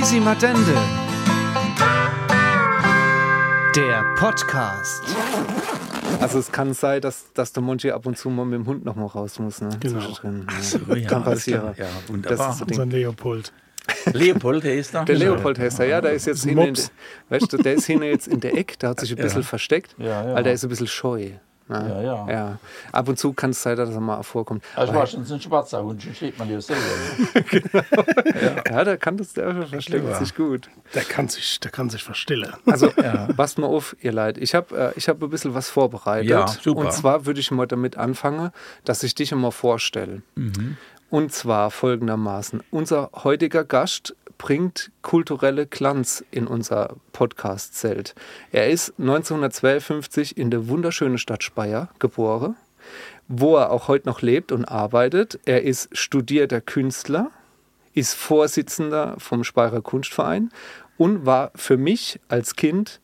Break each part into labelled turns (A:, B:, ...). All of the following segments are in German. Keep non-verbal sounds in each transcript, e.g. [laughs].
A: Quisimadende. Der Podcast.
B: Also es kann sein, dass, dass der Monchi ab und zu mal mit dem Hund noch mal raus muss. Ne?
C: Genau.
D: Ach so, ja,
B: kann passieren.
D: Ja,
B: Das
D: wunderbar.
B: ist so Ding.
C: Unser Leopold.
D: Leopold, der ist da.
B: Der Leopold heißt er, ja, der ist jetzt hinten, weißt du, der ist hinten jetzt in der Ecke, der hat sich ein bisschen versteckt,
D: Ja, ja.
B: weil der ist ein bisschen scheu. Ne?
D: Ja, ja.
B: ja. Ab und zu kann es sein, dass er mal vorkommt.
D: Also
B: Aber
D: war schon so ein schwarzer Hund, steht man ja selber. [laughs]
B: ja, der kann das, der versteckt sich gut.
C: Der kann sich, der kann sich verstellen.
B: Also, passt mal auf, ihr Leid. Ich habe äh, ich hab ein bisschen was vorbereitet.
D: Ja, super.
B: Und zwar würde ich mal damit anfangen, dass ich dich immer vorstelle.
D: Mhm.
B: Und zwar folgendermaßen. Unser heutiger Gast bringt kulturelle Glanz in unser Podcast-Zelt. Er ist 1952 in der wunderschönen Stadt Speyer geboren, wo er auch heute noch lebt und arbeitet. Er ist studierter Künstler, ist Vorsitzender vom Speyerer Kunstverein und war für mich als Kind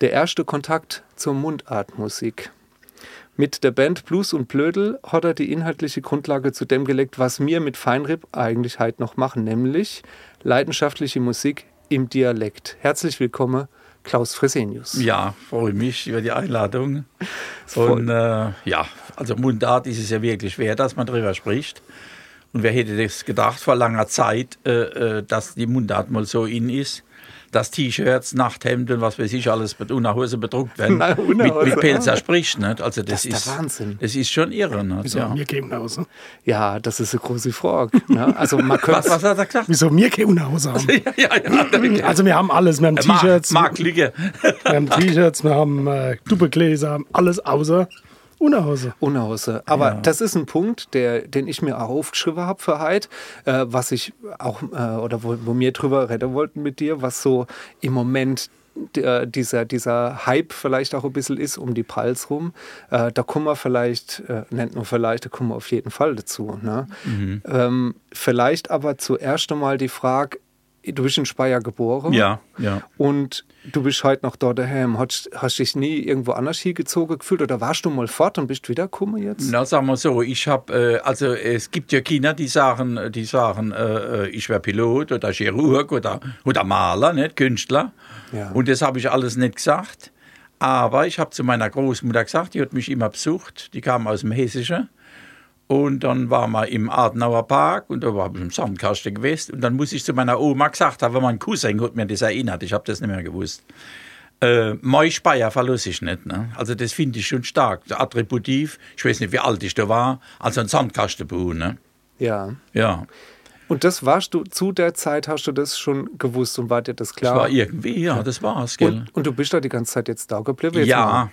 B: der erste Kontakt zur Mundartmusik. Mit der Band Blues und Blödel hat er die inhaltliche Grundlage zu dem gelegt, was wir mit Feinripp eigentlich heute noch machen, nämlich leidenschaftliche Musik im Dialekt. Herzlich willkommen, Klaus Fresenius.
D: Ja, freue mich über die Einladung. Und äh, ja, also Mundart ist es ja wirklich schwer, dass man drüber spricht. Und wer hätte das gedacht vor langer Zeit, äh, äh, dass die Mundart mal so in ist, dass T-Shirts, Nachthemden was weiß ich alles mit Unterhose bedruckt werden, [laughs]
B: Na,
D: mit,
B: Unterhose,
D: mit Pelzer spricht. Nicht? Also das,
B: Das ist der Wahnsinn.
D: Das ist schon irre. Nicht?
C: Wieso
D: Ja.
C: mir gehen nach Hause?
B: Ja, das ist eine große Frage. Ne? Also man [laughs] könnte
D: Was, was hat er gesagt?
C: Wieso mir gehen nach Hause haben? [laughs]
D: ja, ja.
C: Also wir haben alles. Wir haben
D: Mark,
C: T-Shirts,
D: Mark Lüge.
C: wir haben T-Shirts, wir haben äh, Duppegläser, alles außer Unterhose.
B: Unhause. Aber das ist ein Punkt, der, den ich mir auch aufgeschrieben habe für heute, äh, was ich auch, äh, oder wo, wo wir drüber reden wollten mit dir, was so im Moment der, dieser, dieser Hype vielleicht auch ein bisschen ist um die Pals rum. Äh, da kommen wir vielleicht, äh, nennt nur vielleicht, da kommen wir auf jeden Fall dazu. Ne? Ähm, vielleicht aber zuerst einmal die Frage, du bist in Speyer geboren.
D: Ja, ja.
B: Und du bist heute noch dort daheim. Hast, hast dich nie irgendwo anders hingezogen gefühlt oder warst du mal fort und bist wiedergekommen jetzt?
D: Na, sagen wir so, ich habe, äh, also es gibt ja Kinder, die sagen, die sagen, äh, äh, ich wäre Pilot oder Chirurg oder, oder Maler, nicht Künstler.
B: Ja.
D: Und das habe ich alles nicht gesagt. Aber ich habe zu meiner Großmutter gesagt, die hat mich immer besucht, die kam aus dem Hessischen. Und dann waren wir im Adenauer Park und da war ich im Sandkasten gewesen. Und dann muss ich zu meiner Oma gesagt haben, mein Cousin hat mir das erinnert, ich habe das nicht mehr gewusst. Äh, mein Speyer verlasse ich nicht. Ne? Also das finde ich schon stark. Attributiv, ich weiß nicht, wie alt ich da war, also ein Sandkastenbuch. Ne?
B: Ja.
D: Ja,
B: Und das warst du, zu der Zeit hast du das schon gewusst und war dir das
D: das
B: klar?
D: war irgendwie, ja, das war's, gell?
B: und, und du bist da die ganze Zeit jetzt da geblieben? Jetzt mal.
D: Ja,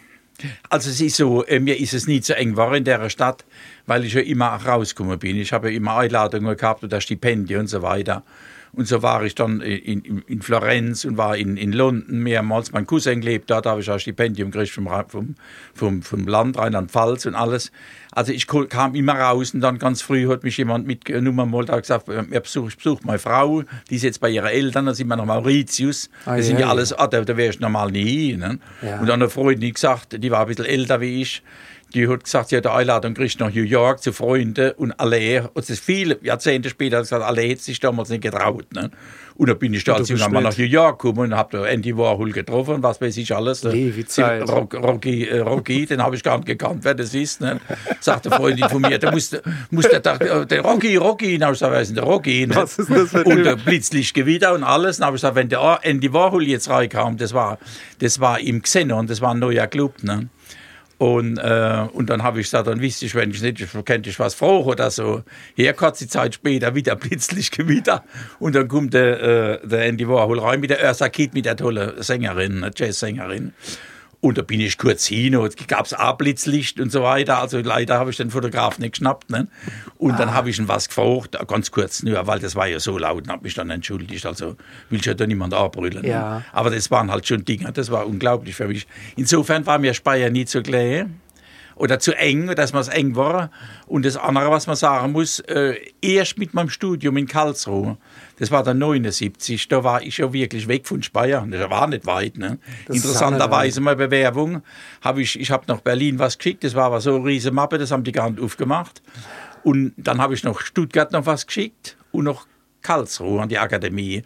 D: also es ist so, äh, mir ist es nie zu eng war in der Stadt, weil ich ja immer auch rausgekommen bin. Ich habe ja immer Einladungen gehabt oder Stipendien und so weiter. Und so war ich dann in, in, in Florenz und war in, in London mehrmals. Mein Cousin lebt dort, da habe ich ein Stipendium gekriegt vom, vom, vom, vom Land Rheinland-Pfalz und alles. Also ich kam immer raus und dann ganz früh hat mich jemand mitgenommen mal da gesagt, ich besuche ich besuch meine Frau, die ist jetzt bei ihren Eltern, da sind wir nach Mauritius.
B: Ah,
D: Das sind
B: ja,
D: ja alles, ah, da, da wäre ich normal nie hin. Ne?
B: Ja.
D: Und dann eine Freundin gesagt, die war ein bisschen älter wie ich, die hat gesagt, sie hat eine Einladung gekriegt nach New York zu Freunden und alle, und das ist viele Jahrzehnte später, hat gesagt, alle hätte sich damals nicht getraut. Ne? Und dann bin ich da
C: Und
D: als junger Mann nach New York gekommen und habe da Andy Warhol getroffen und was weiß ich alles.
B: Ewig Zeit.
D: Rock, Rocky, äh, Rocky, den habe ich gar nicht gekannt, wer das ist. Ne? Sagt eine Freundin von mir, der muss, muss der, der, der Rocky, Rocky, dann habe ich gesagt, wer ist denn der Rocky? Ne?
B: Was ist das für ein
D: Und äh, Blitzlichtgewitter und alles. Dann habe ich gesagt, wenn der Andy Warhol jetzt reinkam, das war, das war im Xenon, das war ein neuer Club. Ne? Und, äh, und dann habe ich gesagt, dann wüsste ich, wenn ich nicht, könnte ich was froh oder so. Hier kurze Zeit später wieder [laughs] Blitzlichtgewitter. Und dann kommt der, äh, der Andy Warhol rein mit der Ursa Kitt, mit der tollen Sängerin, eine Jazzsängerin. Und da bin ich kurz hin, und gab es auch Blitzlicht und so weiter. Also leider habe ich den Fotograf nicht geschnappt. Ne? Und dann habe ich ihn was gefragt, ganz kurz, nur, weil das war ja so laut und habe mich dann entschuldigt. Also will ich ja da niemand anbrüllen. Ne?
B: Ja.
D: Aber das waren halt schon Dinge, das war unglaublich für mich. Insofern war mir Speyer nie zu klein oder zu eng, dass man es eng war. Und das andere, was man sagen muss, äh, erst mit meinem Studium in Karlsruhe, das war dann 79, da war ich ja wirklich weg von Speyer. Das war nicht weit. Ne? Interessanterweise meine Bewerbung habe ich, ich habe nach Berlin was geschickt, das war aber so eine riesige Mappe, das haben die gar nicht aufgemacht. Und dann habe ich noch Stuttgart noch was geschickt und noch Karlsruhe an die Akademie.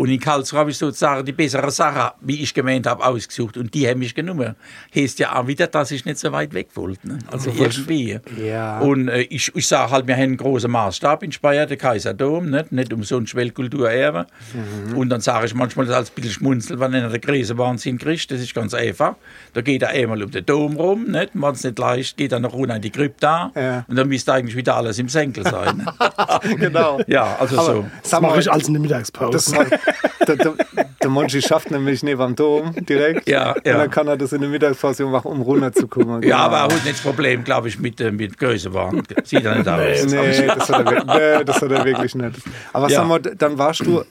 D: Und in Karlsruhe habe ich sozusagen die bessere Sache, wie ich gemeint habe, ausgesucht. Und die haben mich genommen. Heißt ja auch wieder, dass ich nicht so weit weg wollte. Ne? Also irgendwie.
B: Ja.
D: Und äh, ich, ich sage halt, wir haben einen großen Maßstab in Speyer, der Kaiserdom, nicht, nicht umsonst Weltkulturerbe.
B: Mhm.
D: Und dann sage ich manchmal das als ein bisschen schmunzel, wenn einer der Krise Wahnsinn kriegt. Das ist ganz einfach. Da geht er einmal um den Dom rum, nicht? wenn es nicht leicht geht, dann noch runter in die Krypta.
B: Ja.
D: Und dann müsste eigentlich wieder alles im Senkel sein. Ne? [laughs]
B: genau.
D: ja, also
B: Aber
D: so.
B: sag
C: Mache ich als in der Mittagspause.
B: Der, der, der Monchi schafft nämlich neben am Dom direkt.
D: Ja,
B: Und
D: ja.
B: dann kann er das in der Mittagspause machen, um runterzukommen.
D: Ja, aber er
B: Genau.
D: hat nicht das Problem, glaube ich, mit, äh, mit Größenwahn. Sieht er nicht aus.
B: Nee, das hat, er, nee, das hat er wirklich nicht. Aber
D: Ja.
B: sag mal, dann warst du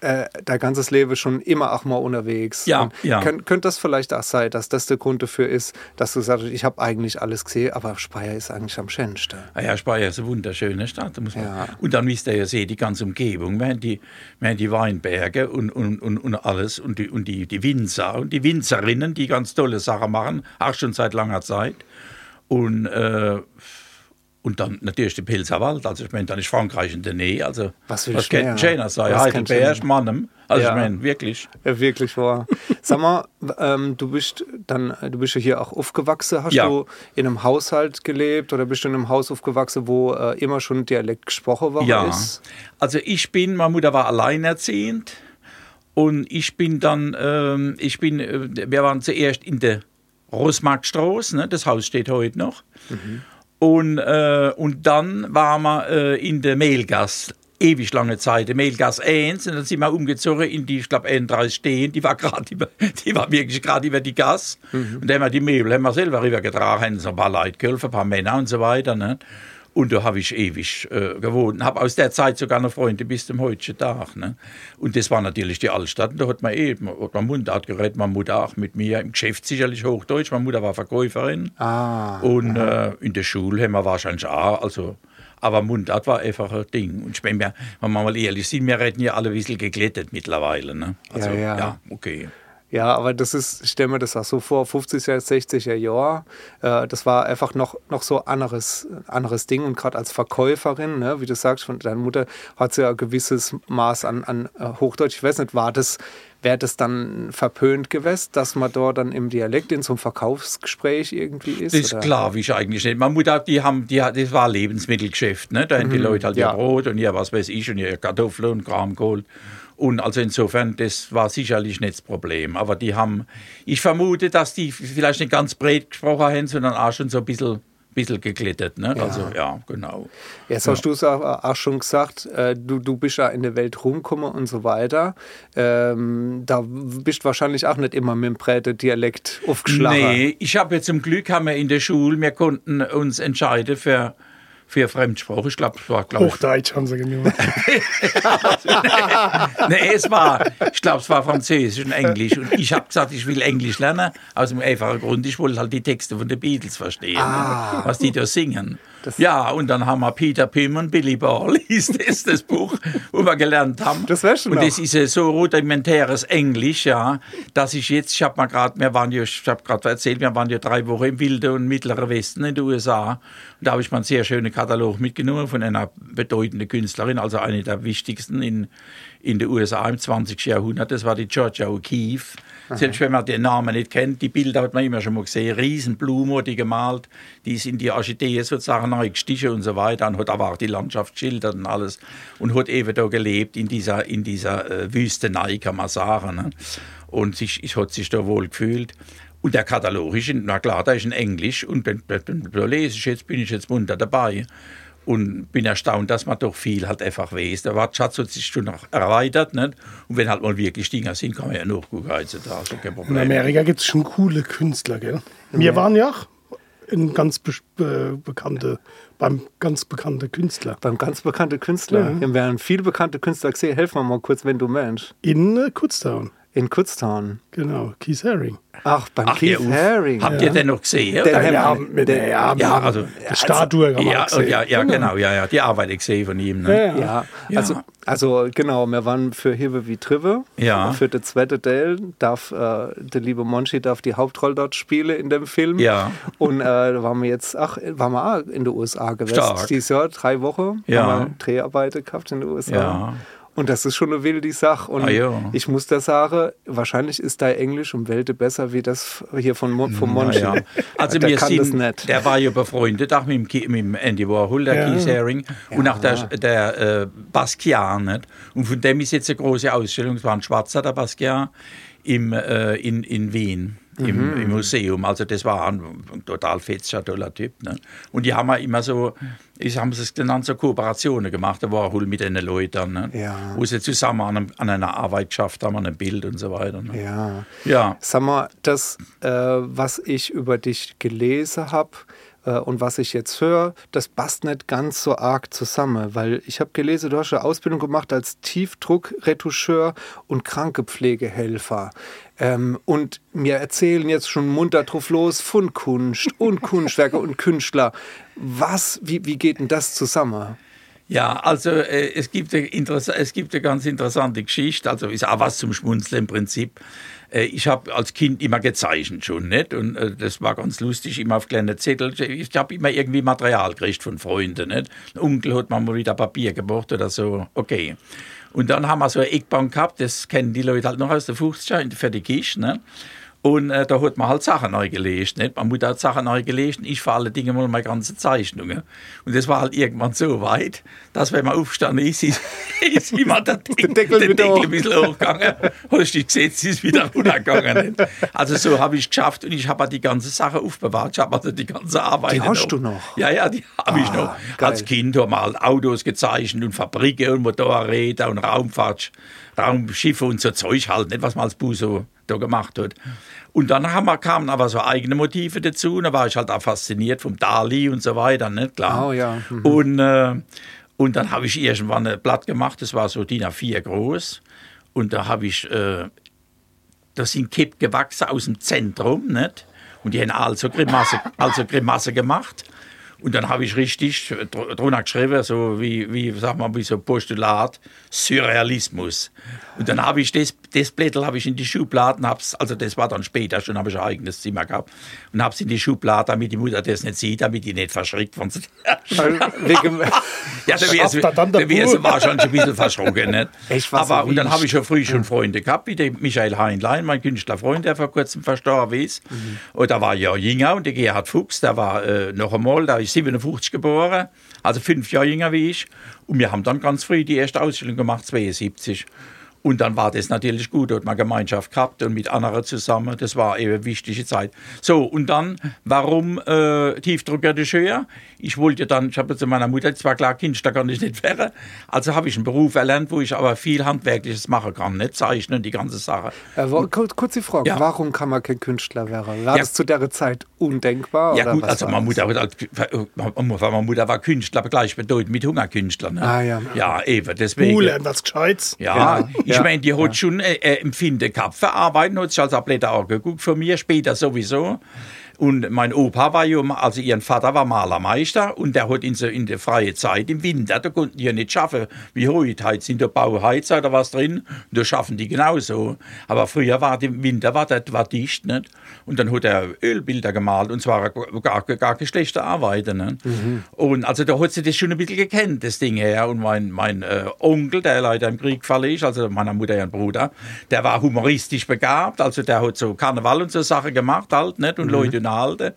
B: äh, dein ganzes Leben schon immer auch mal unterwegs.
D: Ja,
B: Und
D: ja.
B: Könnt, könnte das vielleicht auch sein, dass das der Grund dafür ist, dass du sagst, ich habe eigentlich alles gesehen, aber Speyer ist eigentlich am schönsten.
D: Ah ja, Speyer ist eine wunderschöne Stadt. Da muss man.
B: Ja.
D: Und dann wisst ihr ja sehen, die ganze Umgebung. Wir haben die, wir haben die Weinberge und, und, und, und alles und, die, und die, die Winzer und die Winzerinnen, die ganz tolle Sachen machen, auch schon seit langer Zeit. Und, äh, und dann natürlich der Pilzer Wald. Also ich meine, dann ist Frankreich in der Nähe. Also,
B: Was will
D: was
B: ich
D: kennt?
B: Was kann
D: Heidelberg? Mannem. Also
B: Ja.
D: ich meine, wirklich.
B: Ja, wirklich wahr. [laughs] Sag mal, ähm, du bist dann, du bist ja hier auch aufgewachsen. Hast
D: Ja.
B: du in einem Haushalt gelebt oder bist du in einem Haus aufgewachsen, wo äh, immer schon Dialekt gesprochen worden
D: Ja,
B: ist?
D: also ich bin, meine Mutter war alleinerziehend und ich bin dann, ähm, ich bin, äh, wir waren zuerst in der Rosmarktstraße, ne, das Haus steht heute noch. Und, äh, und dann waren wir äh, in der Mehlgasse, ewig lange Zeit, der Mehlgasse 1, und dann sind wir umgezogen in die, ich glaube, 31 stehen, die war gerade über, [laughs] die war wirklich gerade über die Gas. Und da haben wir die Möbel haben wir selber rübergetragen, haben so ein paar Leute geholfen, ein paar Männer und so weiter. Ne? Und da habe ich ewig äh, gewohnt. Habe aus der Zeit sogar noch Freunde bis zum heutigen Tag. Ne? Und das war natürlich die Altstadt. Und da hat man eben, hat man Mundart geredet, meine Mutter auch mit mir. Im Geschäft sicherlich Hochdeutsch. Meine Mutter war Verkäuferin.
B: Ah.
D: Und äh, in der Schule haben wir wahrscheinlich auch. Also, aber Mundart war einfach ein Ding. Und ich meine, wir- wenn wir mal ehrlich sind, wir reden ja alle ein bisschen geglättet mittlerweile. Ne? Also,
B: Ja, ja.
D: okay.
B: Ja, aber das ist, ich stelle mir das auch so vor, 50er, 60er Jahre, äh, das war einfach noch, noch so anderes, anderes Ding und gerade als Verkäuferin, ne, wie du sagst, von deiner Mutter hat sie ja ein gewisses Maß an, an äh, Hochdeutsch. Ich weiß nicht, war das, wäre das dann verpönt gewesen, dass man dort dann im Dialekt in so einem Verkaufsgespräch irgendwie ist?
D: Das ist klar, wie ich eigentlich nicht. Meine Mutter, die haben, die, das war Lebensmittelgeschäft. Ne? Da haben die Leute halt
B: ja.
D: ihr Brot und ihr was weiß ich und ihr Kartoffeln und Kram geholt. Und also insofern, das war sicherlich nicht das Problem. Aber die haben, ich vermute, dass die vielleicht nicht ganz breit gesprochen haben, sondern auch schon so ein bisschen, bisschen geglättet. Ne? Also ja, genau.
B: Jetzt hast du es auch, auch schon gesagt, äh, du, du bist ja in der Welt rumgekommen und so weiter. Ähm, da bist du wahrscheinlich auch nicht immer mit dem Präte Dialekt aufgeschlagen.
D: Nee, ich habe ja zum Glück, haben wir in der Schule, wir konnten uns entscheiden für, für Fremdsprache. Ich glaube, es war, glaube ich,
C: Hochdeutsch haben sie genommen. [laughs]
D: nee, es war, ich glaube, es war Französisch und Englisch. Und ich habe gesagt, ich will Englisch lernen, aus dem einfachen Grund, ich wollte halt die Texte von den Beatles verstehen,
B: Ah.
D: was die da singen. Ja, und dann haben wir Peter Pim und Billy Ball, [laughs] hieß das, das Buch, wo wir gelernt haben.
B: Das weißt du
D: Und
B: noch.
D: das ist so rudimentäres Englisch, ja, dass ich jetzt, ich habe mal gerade, wir waren ja, ich habe gerade erzählt, wir waren ja drei Wochen im Wilde und Mittleren Westen in den USA. Und da habe ich mal einen sehr schönen Katalog mitgenommen von einer bedeutenden Künstlerin, also eine der wichtigsten in, in den USA im 20. Jahrhundert. Das war die Georgia O'Keeffe. Selbst wenn man den Namen nicht kennt, die Bilder hat man immer schon mal gesehen. Riesenblume hat die gemalt, die ist in die Orchidee sozusagen neu gestichen und so weiter. Und hat aber auch die Landschaft schildert und alles. Und hat eben da gelebt in dieser, in dieser äh, Wüstenei, kann man sagen. Ne? Und sich, ich hat sich da wohl gefühlt. Und der Katalog ist, in, na klar, da ist in Englisch und da lese ich jetzt, bin ich jetzt munter dabei. Und bin erstaunt, dass man doch viel halt einfach weiß. Der Wortschatz hat sich schon noch erweitert. Nicht? Und wenn halt mal wirklich Dinge sind, kann man ja nachgucken heutzutage. Kein
C: In
D: Problem.
C: Amerika gibt es schon coole Künstler, gell? Wir waren ja auch in ganz be be bekannte, beim ganz bekannten Künstler.
B: Beim ganz bekannten Künstler.
C: Ja.
B: Wir werden viele bekannte Künstler gesehen. Helf mir mal kurz, wenn du meinst.
C: In äh, Kutztown,
B: In Kutztown.
C: genau, Keith Haring.
B: Ach, beim
D: Ach,
B: Keith. Haring.
D: Habt ihr den noch gesehen?
B: Den
D: oder?
B: haben-
C: Ja, mit der, ja,
D: Ja,
C: ja,
D: also-
C: die Statue wir
D: ja,
C: gesehen.
D: ja, ja, genau, ja, ja. Die Arbeit gesehen von ihm. Ne?
C: Ja, ja.
B: Ja, also,
D: Ja.
B: also genau, wir waren für Hive wie Trive.
D: Ja.
B: Für den zweiten Teil darf äh, der liebe Monchi darf die Hauptrolle dort spielen in dem Film.
D: Ja.
B: Und äh, da waren wir jetzt, ach, waren wir auch in den USA gewesen.
D: Stark.
B: Dieses Jahr, drei Wochen,
D: Ja.
B: haben wir Dreharbeiten gehabt in den USA.
D: Ja.
B: Und das ist schon eine wilde Sache. Und
D: Ah, ja.
B: ich muss da sagen, wahrscheinlich ist dein Englisch um Welte besser wie das hier von, Mon- vom Monchi.
D: Ja. Also [laughs]
B: der
D: wir
B: kann das
D: sind,
B: nicht.
D: der war ja befreundet auch mit dem, mit dem Andy Warhol, der
C: Ja.
D: Keith Haring und auch der, der äh, Basquiat. Nicht? Und von dem ist jetzt eine große Ausstellung, es war ein Schwarzer, der Basquiat, im, äh, in, in Wien. Im,
B: Mhm.
D: Im Museum, also das war ein, ein total fetzer, toller Typ. Ne? Und die haben ja immer so, ich haben es genannt, so Kooperationen gemacht, der Warhol mit den Leuten, ne?
B: Ja.
D: wo sie zusammen an, einem, an einer Arbeit geschafft haben, an einem Bild und so weiter. Ne?
B: Ja.
D: Ja.
B: Sag mal, das, äh, was ich über dich gelesen habe äh, und was ich jetzt höre, das passt nicht ganz so arg zusammen, weil ich habe gelesen, du hast eine Ausbildung gemacht als Tiefdruckretoucheur und Krankepflegehelfer. Ähm, und mir erzählen jetzt schon munter drauf los von Kunst und [laughs] Kunstwerke und Künstler. Was, wie, wie geht denn das zusammen?
D: Ja, also äh, es, gibt eine es gibt eine ganz interessante Geschichte, also ist auch was zum Schmunzeln im Prinzip. Äh, ich habe als Kind immer gezeichnet schon, nicht? Und äh, das war ganz lustig, immer auf kleine Zettel. Ich habe immer irgendwie Material gekriegt von Freunden, nicht? Ein Onkel hat mir mal wieder Papier gebracht oder so, okay. Und dann haben wir so eine Eckbank gehabt, das kennen die Leute halt noch aus der 50er in- für die Kiste, ne? Und äh, da hat man halt Sachen neu gelesen. Nicht? Meine Mutter hat Sachen neu gelesen, ich vor allen Dingen mal meine ganzen Zeichnungen. Und das war halt irgendwann so weit, dass wenn man aufgestanden ist, ist, [laughs] ist immer der, Deckel,
B: Deckel
D: der Deckel
B: hoch.
D: ein bisschen hochgegangen. Hast du gesehen, sie ist wieder runtergegangen. Nicht? Also so habe ich es geschafft und ich habe die ganze Sache aufbewahrt. Ich habe also die ganze Arbeit
B: Die hast du noch?
D: Ja, ja, die habe ich
B: Ah,
D: noch.
B: geil.
D: Als Kind haben wir halt Autos gezeichnet und Fabriken und Motorräder und Raumfahrt, Raumschiffe und so Zeug halt, nicht was man als Bu da gemacht hat. Und dann haben wir, kamen aber so eigene Motive dazu und da war ich halt auch fasziniert vom Dali und so weiter, nicht klar.
B: Oh ja, mhm.
D: Und, äh, und dann habe ich irgendwann ein Blatt gemacht, das war so DIN A4 groß und da habe ich, äh, da sind Kipp gewachsen aus dem Zentrum, nicht? Und die haben also Grimasse, also Grimasse gemacht. Und dann habe ich richtig dr- drunter geschrieben, so wie, wie, sag mal, wie so ein Postulat, Surrealismus. Und dann habe ich das, das Blättel habe ich in die Schubladen, hab's, also das war dann später schon, habe ich ein eigenes Zimmer gehabt, und habe es in die Schublade, damit die Mutter das nicht sieht, damit die nicht verschrickt von
B: Wegen, [laughs]
D: ja, da wäre sie, sie wahrscheinlich ein bisschen verschrocken. Nicht?
B: Echt, was
D: Aber, und dann habe
B: ich-
D: schon früh schon Freunde gehabt, wie der Michael Heinlein, mein Künstlerfreund, der vor kurzem verstorben ist. Und da war ja jünger und der Gerhard Fuchs, der war äh, noch einmal, da ist 57 geboren, also fünf Jahre jünger wie ich. Und wir haben dann ganz früh die erste Ausstellung gemacht, 72. Und dann war das natürlich gut, hat man Gemeinschaft gehabt und mit anderen zusammen. Das war eben eine wichtige Zeit. So, und dann, warum äh, Tiefdruckredoucheur? Ich wollte dann, ich habe zu meiner Mutter, zwar klar, Kind, da kann ich nicht werden. Also habe ich einen Beruf erlernt, wo ich aber viel Handwerkliches machen kann, nicht zeichnen, die ganze Sache.
B: äh, wo- kurz, kurz die Frage,
D: Ja.
B: warum kann man kein Künstler werden? War
D: Ja.
B: das zu der Zeit undenkbar?
D: Ja
B: oder
D: gut,
B: was
D: also
B: war
D: meine
B: das?
D: Mutter, halt, meine Mutter war Künstler, aber gleichbedeutend mit Hungerkünstler. Ne?
B: Ah, ja.
D: Ja, eben, deswegen.
C: Cool, was Gescheites.
D: Ja,
B: Genau.
D: Ich
B: Ja.
D: meine, die hat schon äh, äh, Empfinden gehabt für Arbeiten, hat sich als Ablette auch geguckt von mir, später sowieso. Und mein Opa war ja, also ihren Vater war Malermeister und der hat in, so, in der freien Zeit im Winter, da konnten die ja nicht schaffen, wie heute. Heute sind da Bauheizer oder was drin, und da schaffen die genauso. Aber früher war im Winter war das war dicht, nicht? Und dann hat er Ölbilder gemalt und zwar gar, gar keine schlechte Arbeiten. Ne? Und also da hat sie das schon ein bisschen gekannt, das Ding her. Und mein, mein äh, Onkel, der leider im Krieg gefallen ist, also meiner Mutter ja ein Bruder, der war humoristisch begabt, also der hat so Karneval und so Sachen gemacht halt, nicht? Und Leute unterhalten.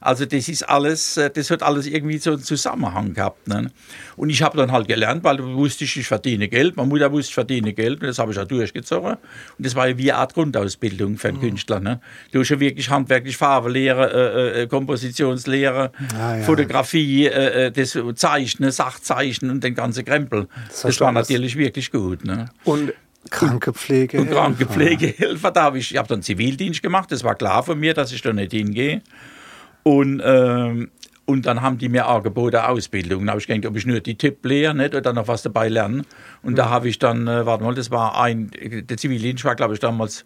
D: Also das ist alles, äh, das hat alles irgendwie so einen Zusammenhang gehabt. Ne? Und ich habe dann halt gelernt, weil du wusste ich, ich verdiene Geld, meine Mutter wusste, ich verdiene Geld, und das habe ich auch durchgezogen. Und das war ja wie eine Art Grundausbildung für einen Künstler. Ne? Du hast ja wirklich handwerklich Farbenlehre, äh, äh, Kompositionslehre,
B: Ah, ja.
D: Fotografie, äh, äh, das Zeichnen, Sachzeichnen und den ganzen Krempel. Das,
B: du
D: war natürlich wirklich gut. Ne?
B: Und
D: Und Krankenpflegehelfer, da habe ich, ich habe dann Zivildienst gemacht, das war klar von mir, dass ich da nicht hingehe. Und, ähm, und dann haben die mir angeboten Ausbildung. Dann habe ich gedacht, ob ich nur die Tipp lehre nicht, oder noch was dabei lernen. Und
B: Mhm.
D: da habe ich dann, äh, warte mal, das war ein, der Zivildienst war, glaube ich, damals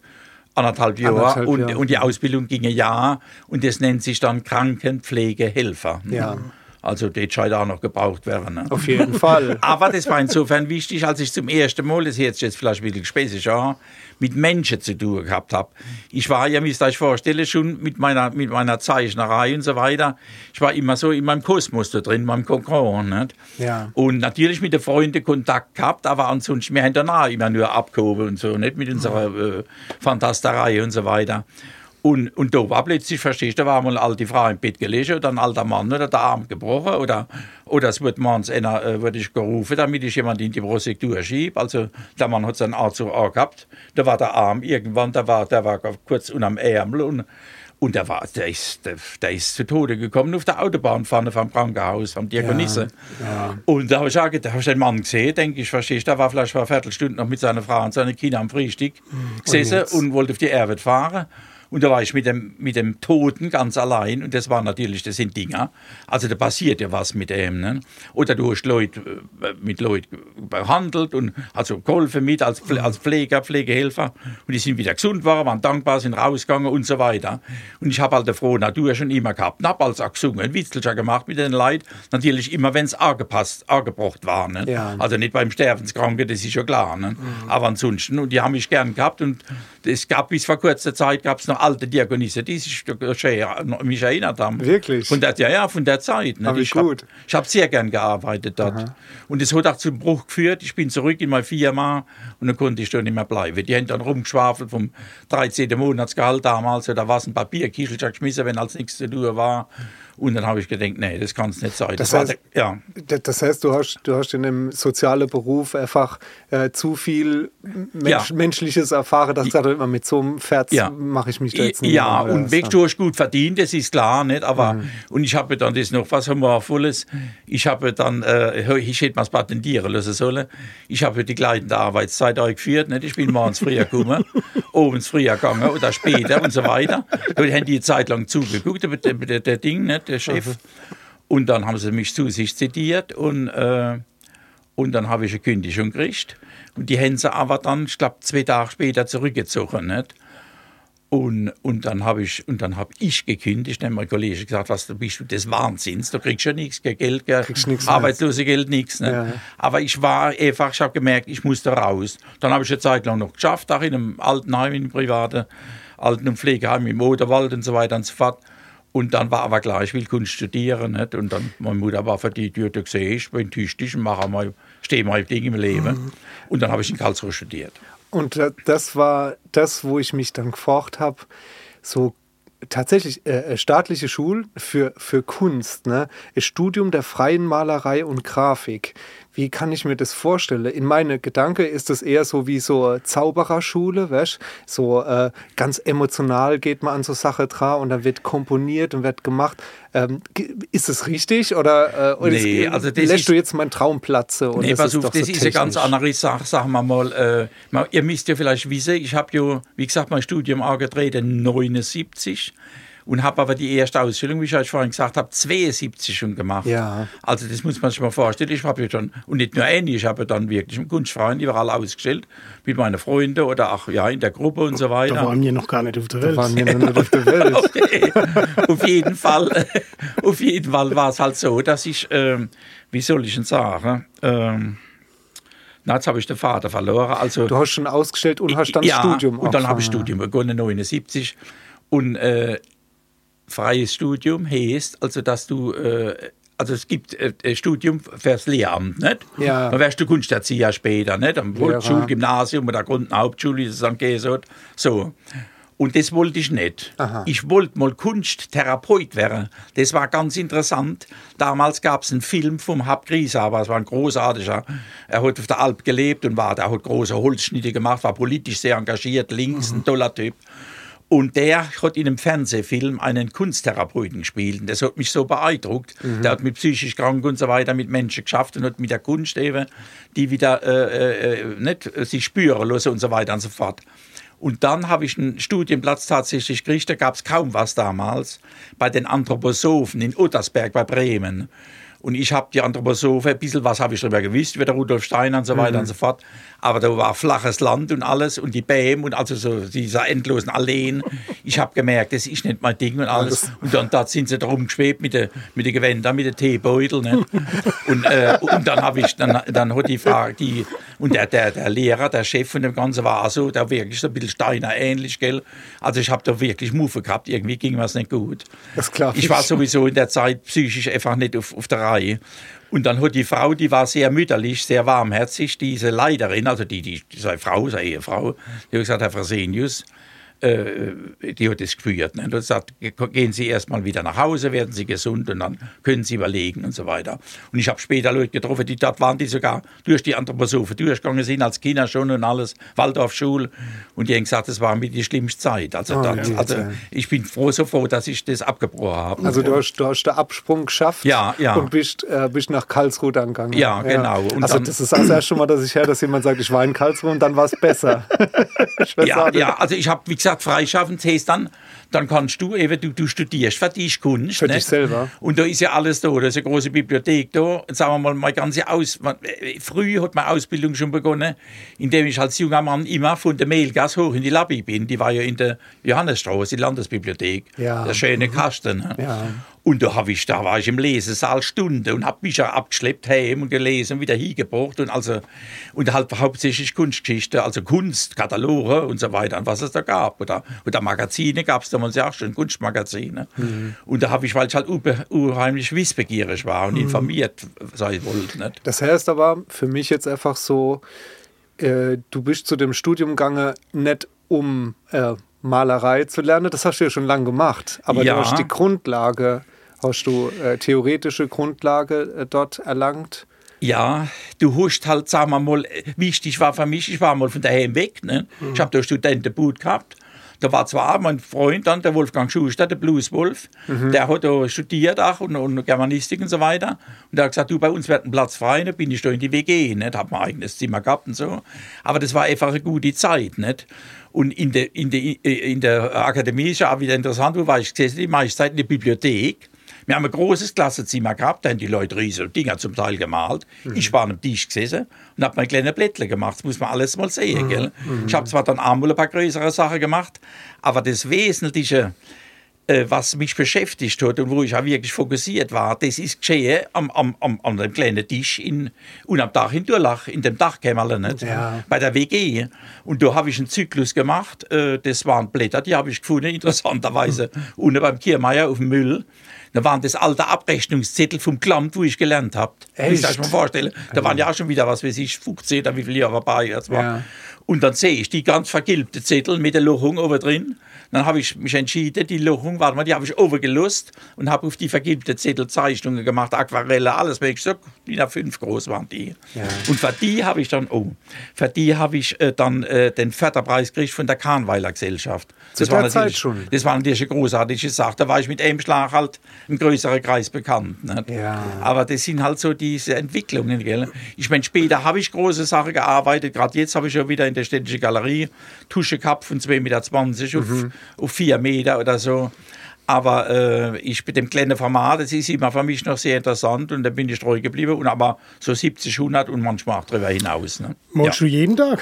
D: anderthalb Jahre. Und,
B: Jahre.
D: und die Ausbildung ging ein Jahr. Und das nennt sich dann Krankenpflegehelfer.
B: Ja.
D: Also die scheint auch noch gebraucht werden. Ne?
B: Auf jeden Fall. [laughs]
D: Aber das war insofern wichtig, als ich zum ersten Mal, das sich jetzt vielleicht ein bisschen spezisch an, mit Menschen zu tun gehabt habe. Ich war ja, wie ich euch vorstelle, schon mit meiner, mit meiner Zeichnerei und so weiter. Ich war immer so in meinem Kosmos da drin, in meinem. Nicht?
B: Ja.
D: Und natürlich mit den Freunden Kontakt gehabt, aber ansonsten, wir haben danach immer nur abgehoben und so, nicht mit unserer äh, Fantasterei und so weiter. Und, und da war plötzlich, verstehst du, da war mal eine alte Frau im Bett gelegen oder ein alter Mann oder der Arm gebrochen oder, oder es wird morgens einer, äh, wurde ich gerufen, damit ich jemand in die Prosektur schiebe. Also der Mann hat seinen Arzt zu Arm gehabt, da war der Arm irgendwann, der war, der war kurz unterm Ärmel und, und der, war, der, ist, der, der ist zu Tode gekommen auf der Autobahn vorne vom Krankenhaus, vom Diakonisse.
B: Ja, ja.
D: Und da habe ich, auch, da hab ich den Mann gesehen, denke ich, verstehst du, der war vielleicht vor einer Viertelstunde noch mit seiner Frau und seinen Kindern am Frühstück gesessen
B: jetzt?
D: und wollte auf die Erbe fahren. Und da war ich mit dem, mit dem Toten ganz allein und das war natürlich, das sind Dinger. Also da passiert ja was mit dem. Ne? Oder du hast Leute, äh, mit Leuten behandelt und also geholfen mit als, als Pfleger, Pflegehelfer und die sind wieder gesund waren, waren dankbar, sind rausgegangen und so weiter. Und ich habe halt eine frohe Natur schon immer gehabt und habe also auch gesungen, Witzelchen gemacht mit den Leuten. Natürlich immer, wenn es angepasst, angebracht war. Ne?
B: Ja.
D: Also nicht beim Sterbenskranken, das ist ja klar. Ne? Aber ansonsten, und die haben mich gern gehabt und es gab bis vor kurzer Zeit gab es noch alte Diakonisse, die schon mich erinnert haben.
B: Wirklich?
D: Von der, ja, ja, von der Zeit. Ne?
B: Wie
D: ich habe
B: gut.
D: hab sehr gern gearbeitet dort. Und es hat auch zum Bruch geführt. Ich bin zurück in meine Firma und dann konnte ich da nicht mehr bleiben. Die haben dann rumgeschwafelt vom 13. Monatsgehalt damals. Da war es ein Papierkischel geschmissen, wenn als nichts zu tun war. Und dann habe ich gedacht, nee, das kann es nicht sein.
B: Das
D: war
B: heißt-
D: der, ja.
B: Das heißt, du hast, du hast in einem sozialen Beruf einfach äh, zu viel Mensch,
D: Ja.
B: Menschliches erfahren, dass du gesagt hast, mit so einem Pferd
D: Ja.
B: mache ich mich da jetzt nicht
D: Ja,
B: mehr,
D: und weg, du hast gut verdient, das ist klar, nicht? Aber,
B: Mhm.
D: und ich habe dann das noch was humorvolles. Ich habe dann, äh, ich hätte mal patentieren lassen sollen. Ich habe die gleitende Arbeitszeit eingeführt, nicht? Ich bin morgens früher gekommen, [laughs] abends früher gegangen oder später und so weiter. Da haben die Zeit lang zugeguckt, der, der, der Ding, nicht? Der Chef. Und dann haben sie mich zu sich zitiert und, äh, und dann habe ich eine Kündigung gekriegt. Und die haben sie aber dann, ich glaube, zwei Tage später zurückgezogen. Nicht? Und, und dann habe ich, und dann habe ich gekündigt, dann mein Kollege gesagt, was du bist du des Wahnsinns, du kriegst ja nichts, kein Geld, kein
B: Kriegst nichts.
D: Ne?
B: Ja.
D: Aber ich war einfach, ich habe gemerkt, ich musste raus. Dann habe ich eine Zeit lang noch geschafft, auch in einem Altenheim, in einem privaten Alten- und Pflegeheim im Oderwald und so weiter und so fort. Und dann war aber klar, ich will Kunst studieren. Nicht? Und dann, meine Mutter war für die Tür, gesehen, ich bin tüchtig und mache mal, stehe mal Ding im Leben.
B: Mhm.
D: Und dann habe ich in Karlsruhe studiert.
B: Und da- das war das, wo ich mich dann gefragt habe, so tatsächlich äh, äh, staatliche Schule für, für Kunst, ne? Studium der freien Malerei und Grafik. Wie kann ich mir das vorstellen? In meine Gedanken ist das eher so wie so eine Zaubererschule, weißt? So äh, ganz emotional geht man an so Sache dran und dann wird komponiert und wird gemacht. Ähm, ist das richtig oder, äh, oder
D: Nee,
B: ist,
D: also das
B: lässt
D: ist-
B: du jetzt meinen Traum platze? Und
D: Nee, pass auf,
B: doch
D: das
B: so
D: ist eine ganz andere Sache, sagen wir mal. Äh, ihr müsst ja vielleicht wissen, ich habe ja, wie gesagt, mein Studium angetreten 79 und habe aber die erste Ausstellung, wie ich euch vorhin gesagt habe, 72 schon gemacht.
B: Ja.
D: Also das muss man sich mal vorstellen. Ich habe ja schon, und nicht nur eine, ich habe ja dann wirklich im Kunstverein überall ausgestellt, mit meinen Freunden oder auch ja, in der Gruppe und so
C: Da
D: weiter.
C: waren wir noch gar nicht auf der
B: Da
C: Welt.
B: waren wir noch nicht auf der [laughs] Welt.
D: Okay. [laughs] auf jeden Fall, [laughs] auf jeden Fall war es halt so, dass ich, ähm, wie soll ich denn sagen, ähm, na, jetzt habe ich den Vater verloren. Also,
B: Du hast schon ausgestellt und hast dann
D: ja,
B: Studium
D: und dann habe ich. Studium begonnen, 79. Und äh, freies Studium heißt, also dass du, äh, also es gibt äh, ein Studium fürs Lehramt, nicht?
B: Ja.
D: Dann wärst du Kunsterzieher später, nicht? Am. Volksschul, Gymnasium oder Grund Hauptschule, wie es dann gesagt. So. Und das wollte ich nicht.
B: Aha.
D: Ich wollte mal Kunsttherapeut werden. Das war ganz interessant. Damals gab es einen Film vom Hab Grieshaber, es war ein großartiger. Er hat auf der Alp gelebt und war, der hat große Holzschnitte gemacht, war politisch sehr engagiert, links, ein toller Typ. Und der hat in einem Fernsehfilm einen Kunsttherapeuten gespielt. Das hat mich so beeindruckt. Der hat mit psychisch krank und so weiter mit Menschen geschafft und hat mit der Kunst eben, die wieder äh, äh, nicht, äh, sich spüren lassen und so weiter und so fort. Und dann habe ich einen Studienplatz tatsächlich gekriegt, da gab es kaum was damals, bei den Anthroposophen in Uttersberg bei Bremen. Und ich habe die Anthroposophe, ein bisschen was habe ich darüber gewusst, wie der Rudolf Steiner und so weiter und so fort. Aber da war flaches Land und alles und die Bäme und also so diese endlosen Alleen. Ich habe gemerkt, das ist nicht mein Ding und alles. Und dann da sind sie drum geschwebt mit den mit den Gewändern, mit den Teebeutel. Ne? Und, äh, und dann habe ich, dann, dann hat die Frage, die, und der, der, der Lehrer, der Chef von dem Ganzen war so, der wirklich so ein bisschen Steiner ähnlich, gell. Also ich habe da wirklich Muffe gehabt, irgendwie ging mir es nicht gut.
B: Das klar.
D: Ich war sowieso in der Zeit psychisch einfach nicht auf, auf der Reihe. Und dann hat die Frau, die war sehr mütterlich, sehr warmherzig, diese Leiterin, also die, die, seine Frau, seine Ehefrau, die hat gesagt, Herr Fresenius, äh, die hat das gespürt. Ne? Und hat gesagt, gehen Sie erstmal wieder nach Hause, werden Sie gesund und dann können Sie überlegen und so weiter. Und ich habe später Leute getroffen, die dort waren, die sogar durch die Anthroposophe durchgegangen sind, als Kinder schon und alles, Waldorfschule. Und die haben gesagt, das war mit die schlimmste Zeit. Also,
B: Oh,
D: dort,
B: ja,
D: also
B: ja.
D: ich bin froh, so froh, dass ich das abgebrochen habe.
B: Also du hast, du hast den Absprung geschafft
D: Ja, ja.
B: und bist, äh, bist nach Karlsruhe dann gegangen.
D: Ja, genau. Und
B: also
D: dann-
B: das ist das erste Mal, dass ich höre, dass jemand sagt, ich war in Karlsruhe und dann war es besser. [laughs] [laughs]
D: Ja, ja, also ich habe, wie gesagt, freischaffend heißt dann, dann kannst du eben, du, du studierst für dich Kunst.
B: Für
D: ne?
B: dich selber.
D: Und da ist ja alles da, da ist eine große Bibliothek da. Und sagen wir mal, meine ganze Aus... äh, Früh hat meine Ausbildung schon begonnen, indem ich als junger Mann immer von der Mehlgasse hoch in die Labby bin. Die war ja in der Johannesstraße, die Landesbibliothek.
B: Ja.
D: Der schöne Kasten. Ne?
B: Ja.
D: Und da, hab ich, da war ich im Lesesaal Stunde und habe Bücher abgeschleppt, heim und gelesen und wieder hingebracht. Und, also, und halt hauptsächlich Kunstgeschichte, also Kunst, Kataloge und so weiter, und was es da gab. Oder, oder Magazine gab es damals ja auch schon, Kunstmagazine. Und da habe ich, weil ich halt unheimlich wissbegierig war und informiert sein wollte. Nicht?
B: Das heißt aber für mich jetzt einfach so, äh, du bist zu dem Studium gegangen, nicht um äh, Malerei zu lernen, das hast du ja schon lange gemacht, aber
D: Ja.
B: du hast die Grundlage, hast du äh, theoretische Grundlage äh, dort erlangt.
D: Ja, du hast halt, sagen wir mal, wichtig war für mich, ich war mal von daheim weg. Ne? Ich habe da Studentenboot gehabt. Da war zwar mein Freund dann, der Wolfgang Schuster, der Blueswolf, der hat da studiert auch und, und Germanistik und so weiter. Und der hat gesagt, du, bei uns wird ein Platz frei, dann bin ich da in die WG, nicht? Hab mein eigenes Zimmer gehabt und so. Aber das war einfach eine gute Zeit, nicht? Und in der, in der, in der Akademie ist ja auch wieder interessant, wo war ich gesessen, die meiste Zeit in der Bibliothek. Wir haben ein großes Klassenzimmer gehabt, da haben die Leute riesige Dinger zum Teil gemalt. Ich war am Tisch gesessen und habe mein kleine Blättle gemacht. Das muss man alles mal sehen. Gell? Ich habe zwar dann auch mal ein paar größere Sachen gemacht, aber das Wesentliche, äh, was mich beschäftigt hat und wo ich auch wirklich fokussiert war, das ist geschehen am, am, am, an dem kleinen Tisch in, und am Dach in Durlach, in dem Dachkämmerle, nicht?
B: Ja.
D: bei der WG. Und da habe ich einen Zyklus gemacht, äh, das waren Blätter, die habe ich gefunden, [laughs] interessanterweise, unten beim Kiermeier auf dem Müll. Da waren das alte Abrechnungszettel vom Klamt, wo ich gelernt habe.
B: Echt?
D: Ich mir vorstellen. Da waren ja auch schon wieder, was weiß ich, 15 oder wie viele Jahre dabei jetzt war.
B: Ja.
D: Und dann sehe ich die ganz vergilbte Zettel mit der Lochung oben drin. Dann habe ich mich entschieden, die Lochung, warte mal, die habe ich overgelost und habe auf die vergilbte Zettel Zeichnungen gemacht, Aquarelle, alles mögliche. So, die nach fünf groß waren die.
B: Ja.
D: Und für die habe ich dann, oh, für die habe ich äh, dann äh, den Förderpreis gekriegt von der Kahnweiler Gesellschaft.
B: Zu der Zeit schon?
D: Das war natürlich eine großartige Sache. Da war ich mit einem Schlag halt im größeren Kreis bekannt. Nicht?
B: Ja.
D: Aber das sind halt so diese Entwicklungen. Gell? Ich meine, später habe ich große Sachen gearbeitet. Gerade jetzt habe ich ja wieder in der Städtischen Galerie Tusche gehabt von 2,20 Meter auf, auf 4 Meter oder so. Aber äh, ich mit dem kleinen Format, das ist immer für mich noch sehr interessant und da bin ich treu geblieben. Und aber so 70, 100 und manchmal auch darüber hinaus. Ne? Ja.
C: Machst du jeden Tag?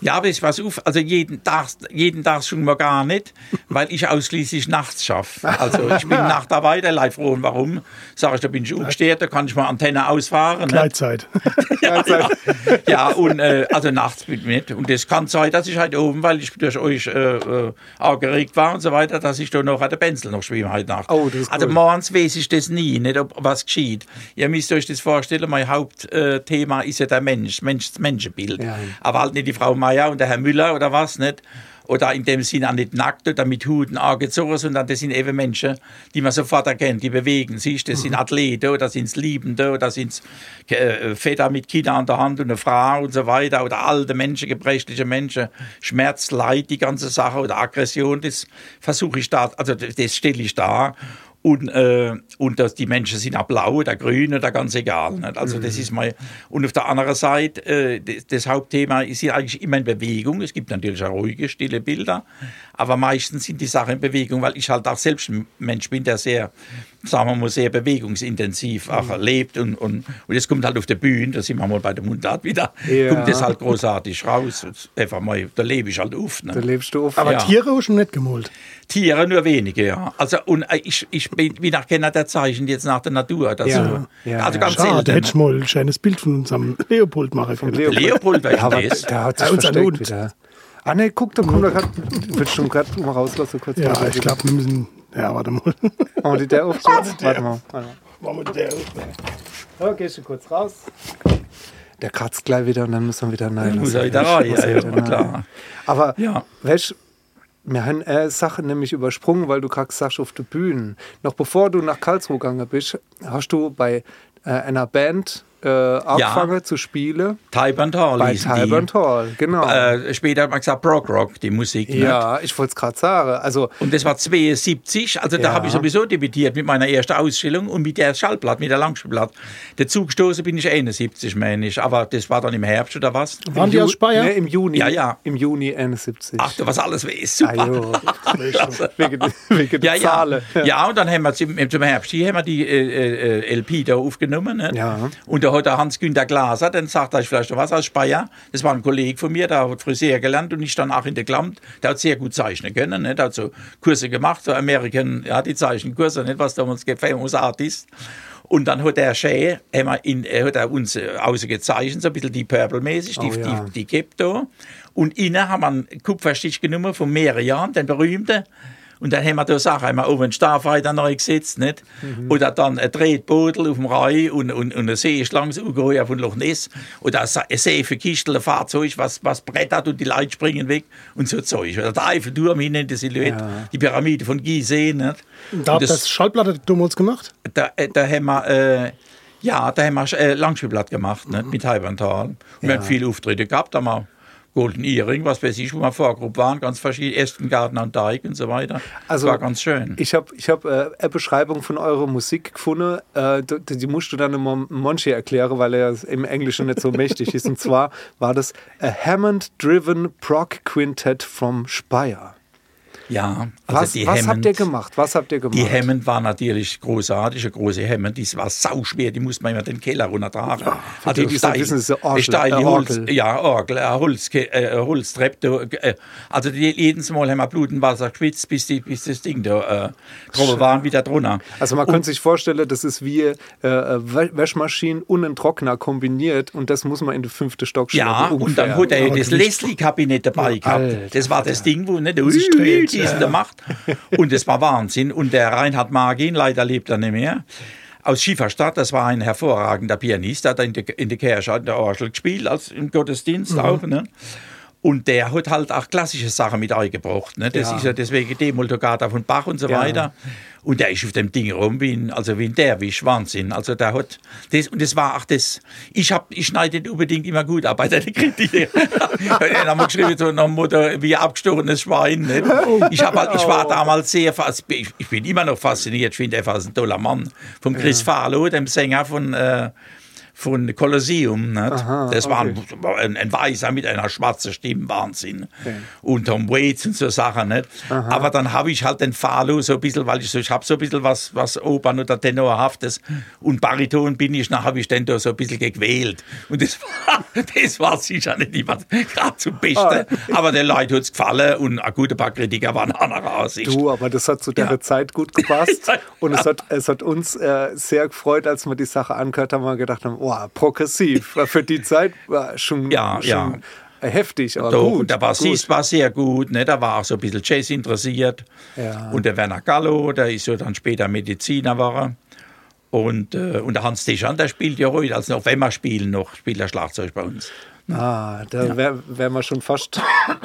D: Ja, aber ich pass auf, also jeden Tag, jeden Tag schon mal gar nicht, weil ich ausschließlich nachts schaffe. Also [laughs] ich bin Nachtarbeit, der Leid froh. Und warum? Sag ich, da bin ich umgestehrt, da kann ich mal Antenne ausfahren. Ne?
C: Gleitzeit. [laughs]
D: Ja, ja. ja, und äh, also nachts mit mit. Und das kann sein, dass ich halt oben, weil ich durch euch äh, äh, angeregt war und so weiter, dass ich da noch an der Benzel noch schwimme heute Nacht.
B: Oh, das ist
D: also
B: cool.
D: morgens weiß ich das nie, nicht ob was geschieht. Ihr müsst euch das vorstellen, mein Hauptthema ist ja der Mensch, Mensch das Menschenbild.
B: Ja.
D: Aber halt nicht die Frau Meier und der Herr Müller oder was, nicht? Oder in dem Sinn auch nicht nackt oder mit Huten angezogen, sondern das sind eben Menschen, die man sofort erkennt, die bewegen sich. Das sind Athleten oder sind es Liebende oder sind es äh, Väter mit Kindern an der Hand und eine Frau und so weiter. Oder alte Menschen, gebrechliche Menschen, Schmerz, Leid, die ganze Sache oder Aggression, das versuche ich da, also das das stelle ich da. Und, äh, und dass die Menschen sind auch blau oder grün oder ganz egal. Nicht? Also das ist mal. Und auf der anderen Seite, äh, das, das Hauptthema ist hier eigentlich immer in Bewegung. Es gibt natürlich auch ruhige, stille Bilder, Aber meistens sind die Sachen in Bewegung, weil ich halt auch selbst ein Mensch bin, der sehr, sagen wir mal, sehr bewegungsintensiv auch
B: Mhm.
D: lebt. Und, und, und jetzt kommt halt auf der Bühne, da sind wir mal bei der Mundart wieder,
B: Ja.
D: kommt das halt großartig raus. Einfach mal, da lebe ich halt auf.
B: Da
D: Ne?
B: lebst du auf.
C: Aber
D: Ja.
C: Tiere hast du nicht gemalt.
D: Tiere nur wenige, ja. Also, und äh, ich, ich bin, bin auch keiner der Zeichen jetzt nach der Natur. oder
B: Ja.
D: so.
B: Ja,
D: also
B: ja.
D: ganz
C: Schade, da
D: selten.
C: hätte ich mal ein schönes Bild von unserem Leopold machen können.
B: Leopold.
D: Leopold,
B: Ja,
D: welcher
B: aber
D: das?
B: der hat sich
C: Ja, unser
B: versteckt wieder. Ah ne, guck, da kommt er gerade. Willst du gerade mal rauslassen kurz?
C: Ja,
B: mal?
C: ich glaube, wir müssen. Ja, warte mal.
B: Oh, die der aufsetzt? Warte mal. Warte mal.
C: Machen wir der.
B: So, gehst du kurz raus. Der kratzt gleich wieder und dann müssen wir wieder nein.
D: Muss er wieder rein, ja, ja, klar.
B: Aber
D: Ja.
B: welch, wir haben eine Sache nämlich übersprungen, weil du gerade sagst, auf der Bühne. Noch bevor du nach Karlsruhe gegangen bist, hast du bei äh, einer Band äh, angefangen zu spielen.
D: Tybant Hall
B: Bei. Tybant Hall, genau.
D: Äh, später hat man gesagt Prog Rock, die Musik. ne?
B: ja, ich wollte es gerade sagen. Also,
D: Und das war 72, also da
B: Ja.
D: habe ich sowieso debütiert mit meiner ersten Ausstellung und mit der Schallplatte, mit der Langspielplatte. Dazu gestoßen bin ich 71, meine ich, aber das war dann im Herbst oder was?
C: Waren die aus Speyer?
B: Ne, Im Juni.
D: Ja, ja.
B: Im Juni 71.
D: Ach, du was alles weißt, super.
B: Ah, jo. [laughs] wegen, wegen der
D: Ja, ja.
B: Zahlen.
D: ja, und dann haben wir zum, zum Herbst hier haben wir die äh, äh, LP da aufgenommen. Ne?
B: Ja.
D: Und da der Hans-Günter Glaser, dann sagt er ich vielleicht noch was aus Speyer. Das war ein Kollege von mir, der hat Friseur gelernt und ich dann auch in der Klamt. Der hat sehr gut zeichnen können. Ne? Der hat so Kurse gemacht, so American, ja, die Zeichenkurse, nicht was damals Famous Artist. Und dann hat der Schä, haben wir in, er hat er uns äh, außen gezeichnet, so ein bisschen die Purple-mäßig, die,
B: Oh, ja.
D: die, die da. Und innen haben wir einen Kupferstich genommen von mehreren Jahren, den berühmten. Und dann haben wir da Sachen, haben wir oben einen Starfighter neu gesetzt, nicht?
B: Mhm.
D: Oder dann ein Tretbodel auf dem Rhein und, und, und eine Seeschlange, ungeheuer von Loch Ness. Oder ein Sa- ein Seefenkistel, ein Fahrzeug, was, was brettert und die Leute springen weg und so Zeug. Oder der Eiffelturm hinten in der Silhouette,
B: Ja.
D: die Pyramide von Gizeh, nicht?
C: Da habt ihr
D: Das-
C: das Schallplatte damals gemacht?
D: da, äh, da haben wir, äh, ja, da haben wir äh, Langspielblatt gemacht, ne, mit Heibantal. Und wir haben viele Auftritte gehabt, da haben wir Golden Earring, was weiß ich, wo wir Vorgruppe waren, ganz verschiedene, Estengarten an Teig und so weiter.
B: Also,
D: das war ganz schön.
B: Ich habe ich hab, äh, eine Beschreibung von eurer Musik gefunden, äh, die, die musst du dann immer Monchi erklären, weil er im Englischen nicht so mächtig ist. Und zwar war das A Hammond-Driven Prog Quintet from Speyer.
D: Ja, also
B: Was,
D: die
B: was
D: Hammond,
B: habt ihr gemacht? Was habt ihr gemacht?
D: Die Hammond war natürlich großartig, eine große Hammond, die war sauschwer, die musste man immer den Keller runtertragen.
B: für die, die es nicht wissen, ist eine Orgel,
D: steile
B: äh,
D: Holz,
B: Orgel.
D: ja, Orgel, ein Holz, äh, Holztreppe. äh, Also die, jedes Mal haben wir Blut und Wasser geschwitzt, bis, die, bis das Ding da äh, drüber war und wieder drunter.
B: Also man könnte sich vorstellen, das ist wie äh, Wä- Wäschmaschinen und ein Trockner kombiniert und das muss man in den fünften Stock
D: Ja,
B: schleppen,
D: und dann hat er das Leslie-Kabinett dabei gehabt.
B: Alter,
D: das war das Ding, wo nicht
C: sich dreht,
D: diesen da macht. Und das war Wahnsinn. Und der Reinhard Magin, leider lebt er nicht mehr, aus Schieferstadt, das war ein hervorragender Pianist, der hat in der, in der Kirche in der Orgel gespielt, als im Gottesdienst auch. Ne? Und der hat halt auch klassische Sachen mit eingebracht. Ne? Das
B: Ja.
D: ist ja deswegen Demoltogata von Bach und so
B: Ja.
D: weiter. Und der ist auf dem Ding rum wie ein, also wie ein Derwisch, Wahnsinn. Also der hat das, und das war auch das, ich hab, ich schneide nicht unbedingt immer gut ab bei den Kritikern. [laughs] Dann haben wir geschrieben, so nach Motto, wie ein abgestochenes Schwein. Nicht? Ich, hab halt, ich war damals sehr, fas- ich ich bin immer noch fasziniert, ich finde, er war ein toller Mann. Von Chris Farlow, dem Sänger von, äh, von. Nicht?
B: Aha,
D: das war
B: okay.
D: ein, ein, Weißer mit einer schwarzen Stimme, Wahnsinn. Und Tom Waits und so Sachen. Nicht? Aber dann habe ich halt den Farlow so ein bisschen, weil ich so, ich habe so ein bisschen was, was Opern oder Tenorhaftes und Bariton bin ich, dann habe ich den da so ein bisschen gequält. Und das [laughs] war, das war sicher nicht immer gerade zum Besten. [laughs] Aber den Leuten hat es gefallen und ein guter paar Kritiker waren anderer Aussicht.
B: Du, aber das hat zu der
D: Ja.
B: Zeit gut gepasst. [laughs] Und es hat, es hat uns äh, sehr gefreut, als wir die Sache angehört haben, wir gedacht haben, oh, progressiv. War Für die Zeit war schon,
D: Ja,
B: schon
D: ja.
B: heftig, aber
D: Doch,
B: gut.
D: und der Bassist
B: gut.
D: war sehr gut, ne? der war auch so ein bisschen Jazz interessiert.
B: Ja.
D: Und der Werner Gallo, der ist ja dann später Mediziner war. Und, äh, und der Hans Deschan, der spielt ja heute, also noch wenn wir spielen, noch spielt er Schlagzeug bei uns.
B: Ah, da wären wär wir schon fast.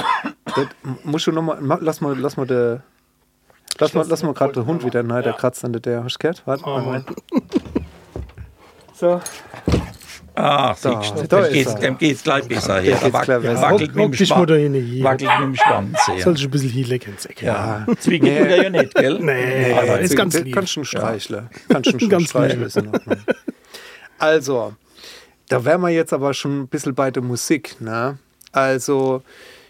B: [coughs] das, musst du noch mal, ma- lass mal, lass mal der. Lass mal, lass mal gerade den Hund wieder. Nein, der kratzt an der. der. Hast du gehört? Warte.
C: Oh, Mann.
B: So.
D: Ach,
B: Da,
D: siehst
B: da
D: du, dem
B: ist
D: geht's, dem geht's gleich besser. Hier. Der wackelt,
B: besser.
D: wackelt, mit dem Schwanz-
C: da
D: wackelt mit dem Schwanz. Ja. [laughs]
C: Sollst du ein bisschen hier lecken, Säcke.
D: Ja. Zwicken tut er ja nicht, gell?
C: Nee,
B: Aber
C: ist ganz lieb.
B: Kannst du streicheln. Kannst du [laughs]
C: Ganz
B: streicheln. [laughs] Also, da wären wir jetzt aber schon ein bisschen bei der Musik. Ne? Also,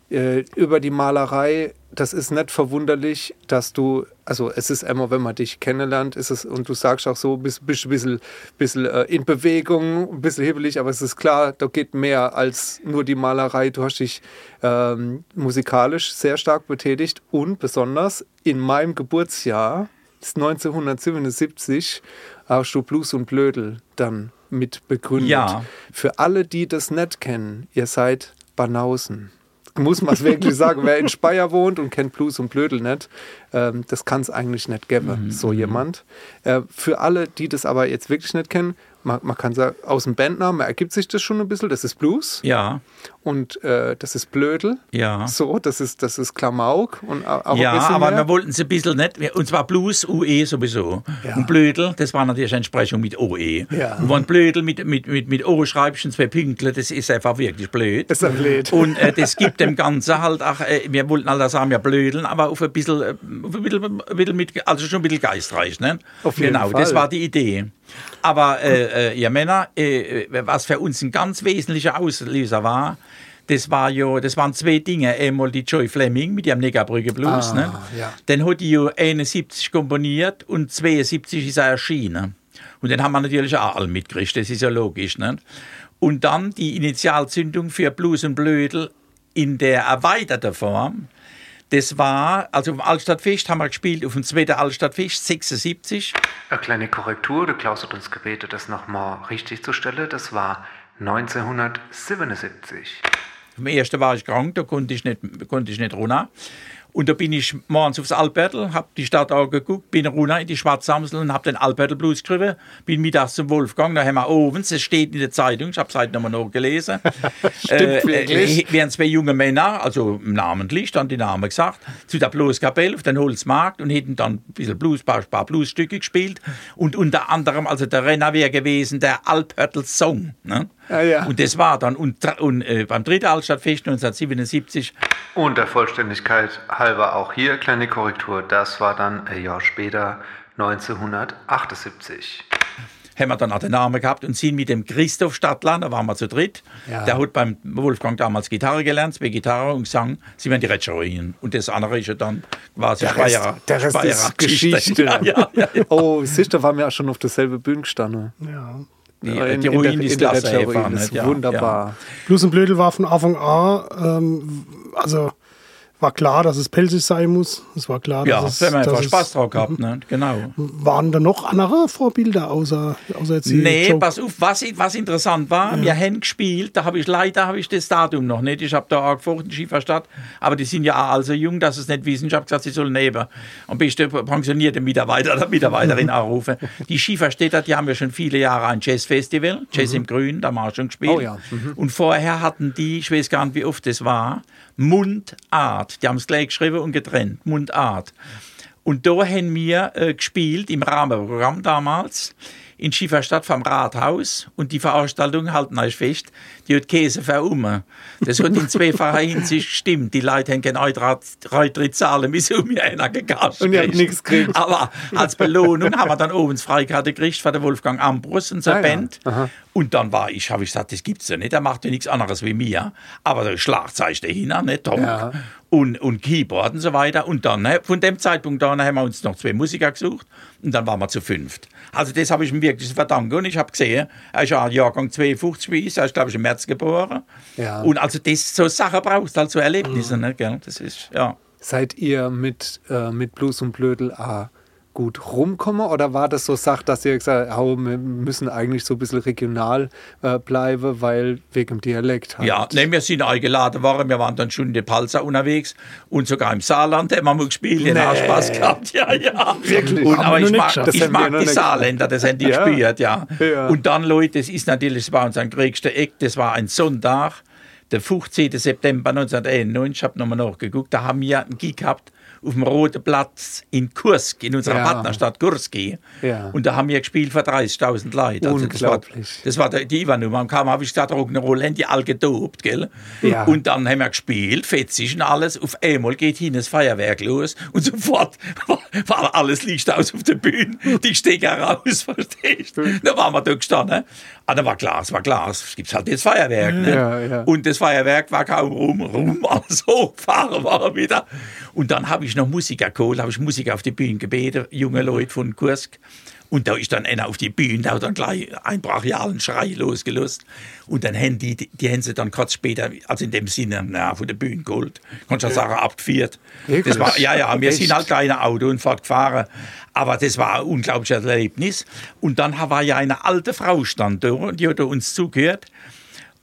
B: äh, über die Malerei das ist nicht verwunderlich, dass du, also es ist immer, wenn man dich kennenlernt, ist es, und du sagst auch so, bist, bist ein bisschen, bisschen äh, in Bewegung, ein bisschen hibbelig, aber es ist klar, da geht mehr als nur die Malerei. Du hast dich ähm, musikalisch sehr stark betätigt und besonders in meinem Geburtsjahr, das 1977, hast du Blues und Blödel dann mit begründet.
D: Ja.
B: Für alle, die das nicht kennen, ihr seid Banausen muss man es wirklich sagen. Wer in Speyer wohnt und kennt Blues und Blödel nicht, ähm, das kann es eigentlich nicht geben,
D: Mhm,
B: so jemand. Äh, für alle, die das aber jetzt wirklich nicht kennen, man, man kann sagen, aus dem Bandnamen ergibt sich das schon ein bisschen. Das ist Blues
D: Ja,
B: und äh, das ist Blödel.
D: ja.
B: So, das ist, das ist Klamauk und auch ein
D: Ja,
B: bisschen
D: aber
B: mehr.
D: wir wollten es ein bisschen nicht, und zwar Blues, UE sowieso.
B: Ja.
D: Und Blödel, das war natürlich eine Entsprechung mit OE.
B: Ja.
D: Und wenn Blödel mit, mit, mit, mit O schreibst und zwei Pünktchen, das ist einfach wirklich blöd.
B: ist ein blöd.
D: Und äh, das gibt dem Ganzen halt auch, äh, wir wollten alle sagen, ja blödeln, aber auf ein bisschen, äh, auf ein bisschen, ein bisschen mit, also schon ein bisschen geistreich, ne?
B: Auf jeden
D: genau,
B: Fall.
D: das war die Idee. Aber äh, äh, ihr Männer, äh, äh, was für uns ein ganz wesentlicher Auslöser war, das war ja, das waren zwei Dinge. Einmal die Joy Fleming mit ihrem Neckarbrücke Blues,
B: Ah,
D: ne?
B: ja.
D: Den hat die ja 71 komponiert und 72 ist er erschienen. Und den haben wir natürlich auch alle mitgekriegt, das ist ja logisch. Ne? Und dann die Initialzündung für Blues und Blödel in der erweiterten Form. Das war, also im Altstadtfest haben wir gespielt, auf dem zweiten Altstadtfest, 76.
A: Eine kleine Korrektur, der Klaus hat uns gebeten, das nochmal richtig zu stellen. Das war 1977.
D: Am ersten war ich krank, da konnte ich nicht, konnte ich nicht runter. Und da bin ich morgens aufs Albertel, habe die Stadt angeguckt, bin runter in die Schwarzamsel und habe den Albertel Blues geschrieben. Bin mittags zum Wolfgang, da haben wir Ovens, es steht in der Zeitung, ich habe es heute nochmal nachgelesen. [laughs]
B: Stimmt wirklich.
D: Äh, wären zwei junge Männer, also namentlich, dann die Namen gesagt, zu der Blueskapelle auf den Holzmarkt und hätten dann ein bisschen Blues, paar, paar Bluesstücke gespielt. Und unter anderem, also der Renner wäre gewesen, der Albertel Song. Ne?
B: Ah, ja.
D: Und das war dann, und, und äh, beim dritten Altstadtfest 1977,
A: Und der Vollständigkeit halber auch hier kleine Korrektur. Das war dann ein Jahr später, 1978.
D: haben wir dann auch den Namen gehabt und sind mit dem Christoph Stadtler, da waren wir zu dritt,
B: Ja.
D: der hat beim Wolfgang damals Gitarre gelernt, zwei Gitarre und Gesang, sie waren die Rätschereien. Und das andere ist ja dann quasi
B: der Rest,
D: Speyerer-
B: der Rest
D: Speyerer
B: ist Geschichte. [laughs]
D: Ja, ja, ja.
B: Oh, siehst du, waren wir auch schon auf derselbe Bühne gestanden.
C: Ja.
D: Die,
B: In-
D: die
B: in der-
D: Ruinen
B: in
D: ist
B: der Rätschereien,
D: einfach,
B: das
D: nicht?
B: ist
D: Ja,
B: wunderbar.
C: Blues und Blödel war von Anfang an, ähm, also war klar, dass es pelzig sein muss. Es war klar,
D: Ja,
C: dass
D: ja
C: es,
D: da haben wir einfach
C: dass
D: Spaß drauf gehabt, ne? genau.
C: Waren da noch andere Vorbilder außer, außer jetzt
D: Nee,
C: Joe-
D: pass auf, was, was interessant war, wir haben gespielt, da habe ich leider habe ich das Datum noch nicht. Ich habe da angefochten in Schieferstadt, aber die sind ja auch alle so jung, dass es nicht wissen. Ich habe gesagt, sie sollen neben am besten pensionierte Mitarbeiter oder Mitarbeiterin [laughs] anrufen. Die Schieferstädter, die haben ja schon viele Jahre ein Jazzfestival, Jazz im Grün, da haben wir schon gespielt.
B: Oh ja,
D: Und vorher hatten die, ich weiß gar nicht, wie oft das war, Mundart. Die haben es gleich geschrieben und getrennt, Mundart. Und da haben wir äh, gespielt im Rahmenprogramm damals in Schieferstadt vom Rathaus und die Veranstaltung halten euch fest, die hat Käse verumme. Das hat in zweifacher Hinsicht gestimmt. Die Leute haben keine Eintritt- Eintritt zahlen, bis um mir einer gekascht.
B: Und ihr habt nichts gekriegt.
D: Aber als Belohnung haben wir dann oben das Freikarte gekriegt von der Wolfgang Ambrus und so
B: Ah ja.
D: Band. Und dann war ich, habe ich gesagt, das gibt's ja nicht, der macht ja nichts anderes wie mir. Aber der Schlagzeichen dahinter, nicht Tom.
B: Ja.
D: Und, und Keyboard und so weiter. Und dann, ne, von dem Zeitpunkt an haben wir uns noch zwei Musiker gesucht und dann waren wir zu fünft. Also das habe ich ihm wirklich zu verdanken. Und ich habe gesehen, er ist ja Jahrgang 52 wie ich, er ist glaube ich im März geboren.
B: Ja.
D: Und also das, so Sachen brauchst du halt, so Erlebnisse, ne, gell? Das ist, ja.
B: Seid ihr mit, äh, mit Blues und Blödel ah, gut rumkommen oder war das so Sache, dass ihr gesagt habt, oh, wir müssen eigentlich so ein bisschen regional äh, bleiben, weil wegen dem Dialekt halt?
D: Ja, nee, wir sind eingeladen worden. Wir waren dann schon in der Palza unterwegs und sogar im Saarland haben wir gespielt. Den haben
B: Nee.
D: Spaß gehabt. Ja, ja.
B: Wirklich?
D: Und, aber ich mag, ich mag die Saarländer, das haben die
B: Ja.
D: gespielt, ja.
B: Ja.
D: Und dann, Leute, das ist natürlich, das war unser größter Eck, das war ein Sonntag, der 15. September 1991, ich habe nochmal nachgeguckt, da haben wir einen Gig gehabt auf dem Roten Platz in Kursk, in unserer
B: Ja.
D: Partnerstadt Kurski.
B: Ja.
D: Und da haben wir gespielt für 30.000 Leute. Also das war, das war die Ivan-Nummer. Und kam, habe ich gesagt, Rock'n'Roll, haben die all gedopt, gell?
B: Ja.
D: Und dann haben wir gespielt, fetzig und alles. Auf einmal geht hin das Feuerwerk los und sofort [laughs] war, alles Licht aus auf der Bühne. Die Stecker raus, [laughs] verstehst du? Da waren wir da gestanden. Ah, da war klar, es war klar, es gibt halt das Feuerwerk. Ne?
B: Ja, ja.
D: Und das Feuerwerk war kaum rum, rum, [laughs] alles hochgefahren war er wieder. Und dann habe ich noch Musiker geholt, habe ich Musiker auf die Bühne gebeten, junge Leute von Kursk. Und da ist dann einer auf die Bühne, da hat dann gleich einen brachialen Schrei losgelöst. Und dann haben die, die, die haben sie dann kurz später, also in dem Sinne, na, von der Bühne geholt. Kannst du sagen, abgeführt. Das war, ja, ja, wir sind halt kleine Auto und fortgefahren. Aber das war ein unglaubliches Erlebnis. Und dann war ja eine alte Frau stand da, und die hat uns zugehört.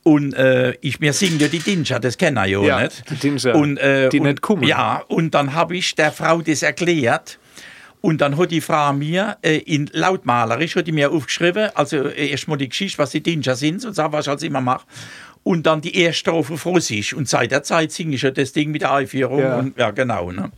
D: Und äh, ich, wir singen ja die Dinscher, das kennen wir ja,
B: Ja,
D: nicht.
B: die Dinscher,
D: und, äh,
B: die
D: und,
B: nicht kommen.
D: Ja, und dann habe ich der Frau das erklärt. Und dann hat die Frau mir äh, in lautmalerisch hat die mir aufgeschrieben, also äh, erstmal die Geschichte, was die Dinscher sind, und so, was ich als immer mache. Und dann die erste Strophe auf Russisch. Und seit der Zeit singe ich ja das Ding mit der Einführung.
B: Ja.
D: Und, ja, genau. Ne?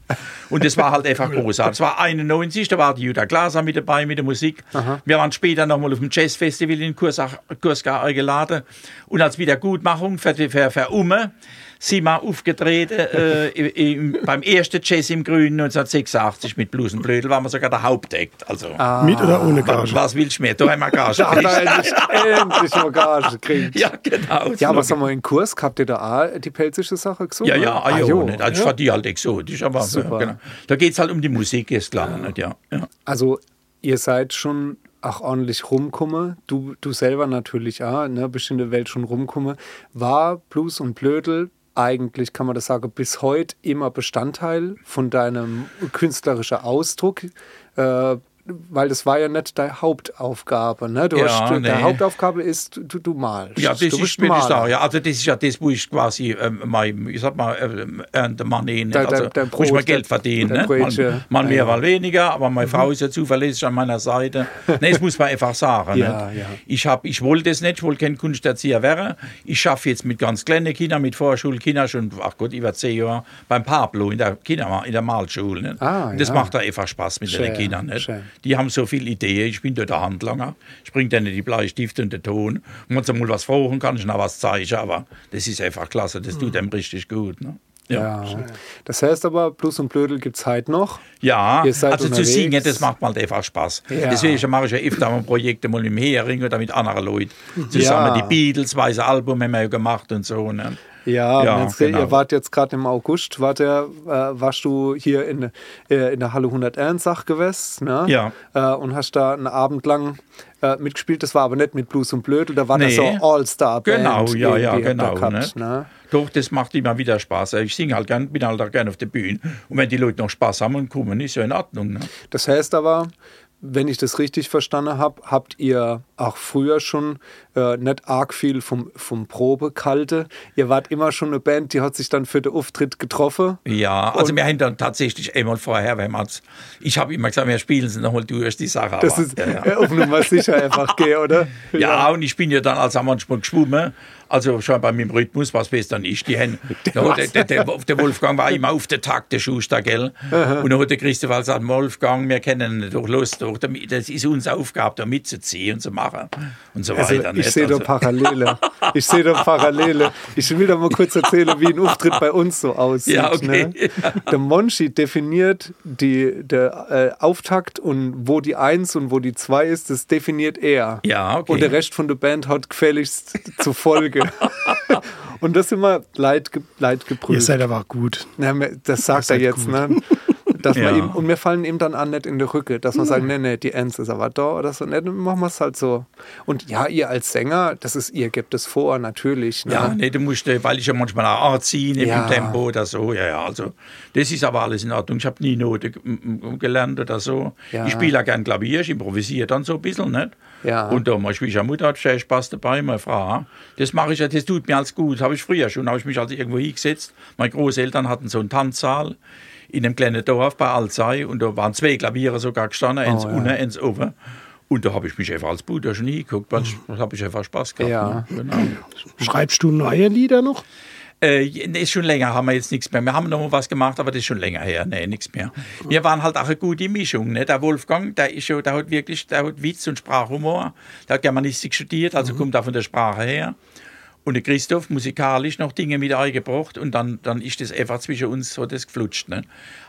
D: Und das war halt einfach großartig. Es war 91, da war die Jutta Glaser mit dabei mit der Musik. Wir waren später nochmal auf dem Jazzfestival in Kurska eingeladen. Und als Wiedergutmachung für, für, für Umme sind wir aufgetreten äh, im, beim ersten Jazz im Grünen 1986 mit Blues und Blödel waren wir sogar der Hauptakt. Also,
C: Mit oder ohne
D: was,
C: Gage?
D: was willst du mehr? Da haben wir Gage. [laughs]
B: Da hat er endlich, endlich mal Gage gekriegt.
D: ja, genau.
B: Ja, aber sag mal, in Kurs habt ihr da auch die pelzische Sache gesungen?
D: Ja, ja, ah,
B: jo.
D: jo, nicht. Also, ich fand die halt exotisch, aber
B: Super.
D: Ja, genau. da geht es halt um die Musik, ist klar. Nicht? Ja, ja.
B: Also, ihr seid schon auch ordentlich rumkomme. Du, du selber natürlich auch, ne, der Welt schon rumkomme. War Blues und Blödel eigentlich, kann man das sagen, bis heute immer Bestandteil von deinem künstlerischen Ausdruck? Äh, weil das war ja nicht deine Hauptaufgabe. Ne? Du
D: Ja,
B: hast,
D: nee.
B: Deine Hauptaufgabe ist, du, du malst.
D: Ja, das
B: du
D: ist mir das. Ja, also das ist ja das, wo ich quasi ähm, mein, ich sag mal, ähm, earn the money, nicht?
B: Dein- dein-
D: also,
B: dein
D: wo ich
B: Brot,
D: mal Geld verdiene. nicht? Mal, mal mehr,
B: Ja, ja.
D: mal weniger, aber meine Frau ist ja zuverlässig an meiner Seite. [laughs] Nee, das muss man einfach sagen.
B: Ja,
D: nicht?
B: ja.
D: Ich, hab, ich wollte es nicht, ich wollte kein Kunsterzieher werden. Ich schaffe jetzt mit ganz kleinen Kindern, mit Vorschulkindern schon, ach Gott, über zehn Jahre, beim Pablo in der, Kinder, in der Malschule. Nicht?
B: Ah,
D: das
B: ja.
D: macht da einfach Spaß mit
B: Schön,
D: den Kindern. Nicht?
B: schön.
D: Die haben so viele Ideen. Ich bin dort der Handlanger. Ich bringe denen die Bleistifte und den Ton. Wenn sie mal was fragen, kann ich noch was zeigen. Aber das ist einfach klasse. Das tut dem richtig gut. Ne?
B: Ja. Das heißt aber, Blues und Blödel gibt es heute noch.
D: Ja, also zu
B: unterwegs.
D: singen, das macht mal einfach Spaß.
B: Ja.
D: Deswegen mache ich ja öfter mal Projekte mal im Hering oder mit anderen Leuten. Zusammen
B: Ja.
D: die Beatles, weiße Album haben wir ja gemacht und so. Ne?
B: Ja,
D: Ja,
B: jetzt, ihr
D: genau.
B: wart jetzt gerade im August, wart ihr, äh, warst du hier in, äh, in der Halle 100 Ehrensach gewesen, ne?
D: Ja.
B: Äh, und hast da einen Abend lang äh, mitgespielt. Das war aber nicht mit Blues und Blödel, da war das
D: Nee.
B: so All-Star-Band.
D: Genau, ja, ja, genau.
B: da
D: Ne?
B: gehabt, ne?
D: Doch, das macht immer wieder Spaß. Ich singe halt gern, bin halt auch gerne auf der Bühne. Und wenn die Leute noch Spaß haben und kommen, ist ja in Ordnung. Ne?
B: Das heißt aber, wenn ich das richtig verstanden habe, habt ihr auch früher schon äh, nicht arg viel vom, vom Probe kalte. Ihr wart immer schon eine Band, die hat sich dann für den Auftritt getroffen.
D: Ja, also wir haben dann tatsächlich einmal vorher, wenn man's, ich habe immer gesagt, wir spielen sie nochmal durch die Sache.
B: Das
D: aber,
B: ist
D: ja, ja. [laughs]
B: auf Nummer sicher einfach gehen, oder? [laughs]
D: Ja, und ich bin ja dann als manchmal geschwommen. Also schon bei meinem Rhythmus, was besser nicht. Die haben, [laughs] der, der, der, der Wolfgang war immer auf der Takt, der Schuster, gell? Und dann hat der Christoph gesagt, Wolfgang, wir kennen ihn doch los, doch, das ist unsere Aufgabe, da mitzuziehen und zu machen und so
B: Also,
D: weiter.
B: ich sehe da
D: Also-
B: Parallele. Ich sehe da Parallele. Ich will da mal kurz erzählen, wie ein Auftritt bei uns so aussieht.
D: Ja, okay.
B: Ne? [laughs] Der Monchi definiert die, der äh, Auftakt und wo die Eins und wo die Zwei ist, das definiert er.
D: Ja, okay.
B: Und der Rest von der Band hat gefälligst zur Folge. [laughs] und das immer leid, leid
C: Ihr
B: geprüft.
C: seid aber gut.
B: Na, mir- das sagt er jetzt,
C: gut.
B: ne? Dass
D: Ja.
B: man ihm, und wir fallen ihm dann an nicht in die Rücke, dass man sagt, nee, nee, die Ends ist aber da oder so. Nee, dann machen wir es halt so. Und ja, ihr als Sänger, das ist, ihr gebt es vor, natürlich. Ne?
D: Ja, nee, du musst, äh, weil ich ja manchmal auch anziehen im
B: Ja.
D: Tempo oder so. Ja, ja, also das ist aber alles in Ordnung. Ich habe nie Note gelernt oder so.
B: Ja.
D: Ich spiele ja gern Klavier, ich improvisiere dann so ein bisschen, nicht?
B: Ja.
D: Und da meine Schwiegermutter hat sehr Spaß dabei, meine Frau. Das mache ich ja, das tut mir als gut. Habe ich früher schon, habe ich mich also irgendwo hingesetzt. Meine Großeltern hatten so einen Tanzsaal in einem kleinen Dorf bei Alzey und da waren zwei Klaviere sogar gestanden, eins
B: Oh, ja.
D: unten, eins oben. Und da habe ich mich einfach als Bruder schon hingeguckt, weil ich- da habe ich einfach Spaß gehabt.
B: Ja.
D: Ne? Genau.
C: Schreibst du neue Lieder noch?
D: Äh, ist schon länger, haben wir jetzt nichts mehr. Wir haben noch mal was gemacht, aber das ist schon länger her. Nee, nichts mehr. Wir waren halt auch eine gute Mischung. Ne? Der Wolfgang, der ist schon, der hat wirklich, der hat Witz und Sprachhumor. Der hat Germanistik studiert, also kommt auch von der Sprache her. Und der Christoph musikalisch noch Dinge mit eingebracht und dann, dann ist das einfach zwischen uns so das geflutscht. Ne?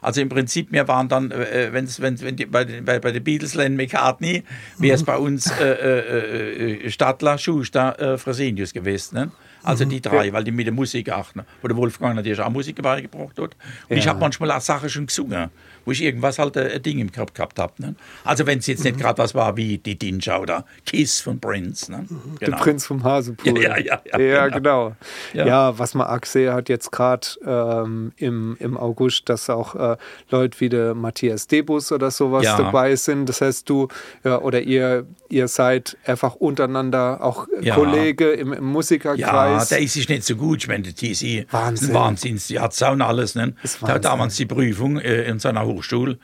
D: Also im Prinzip, wir waren dann, äh, wenn's, wenn, wenn die, bei, den- bei, bei den Beatles Len McCartney, wäre es bei uns äh, äh, äh, Stadler, Schuster, äh, Fresenius gewesen. Ne? Also die drei, weil die mit der Musik achten. Wo der Wolfgang natürlich auch Musik beigebracht hat. Und ich
B: Ja.
D: habe manchmal auch Sachen schon gesungen, wo ich irgendwas halt äh, ein Ding im Kopf gehabt habe. Ne? Also wenn es jetzt nicht gerade was war wie die Dinja oder Kiss von Prince. Ne?
B: Der Prinz vom Hasepool.
D: Ja, ja, ja,
B: ja
D: genau.
B: genau. Ja.
D: Ja.
B: was man auch gesehen hat jetzt gerade ähm, im, im August, dass auch äh, Leute wie der Matthias Debus oder sowas
D: Ja.
B: dabei sind. Das heißt, du ja, oder ihr, ihr seid einfach untereinander auch
D: Ja.
B: Kollege im, im
D: Ja,
B: Musikerkreis.
D: der ist sich nicht so gut. Ich meine, der TC
B: Wahnsinn.
D: Wahnsinn. Die hat auch alles. Ne?
B: Wahnsinn.
D: damals die Prüfung äh, in seiner Hochschule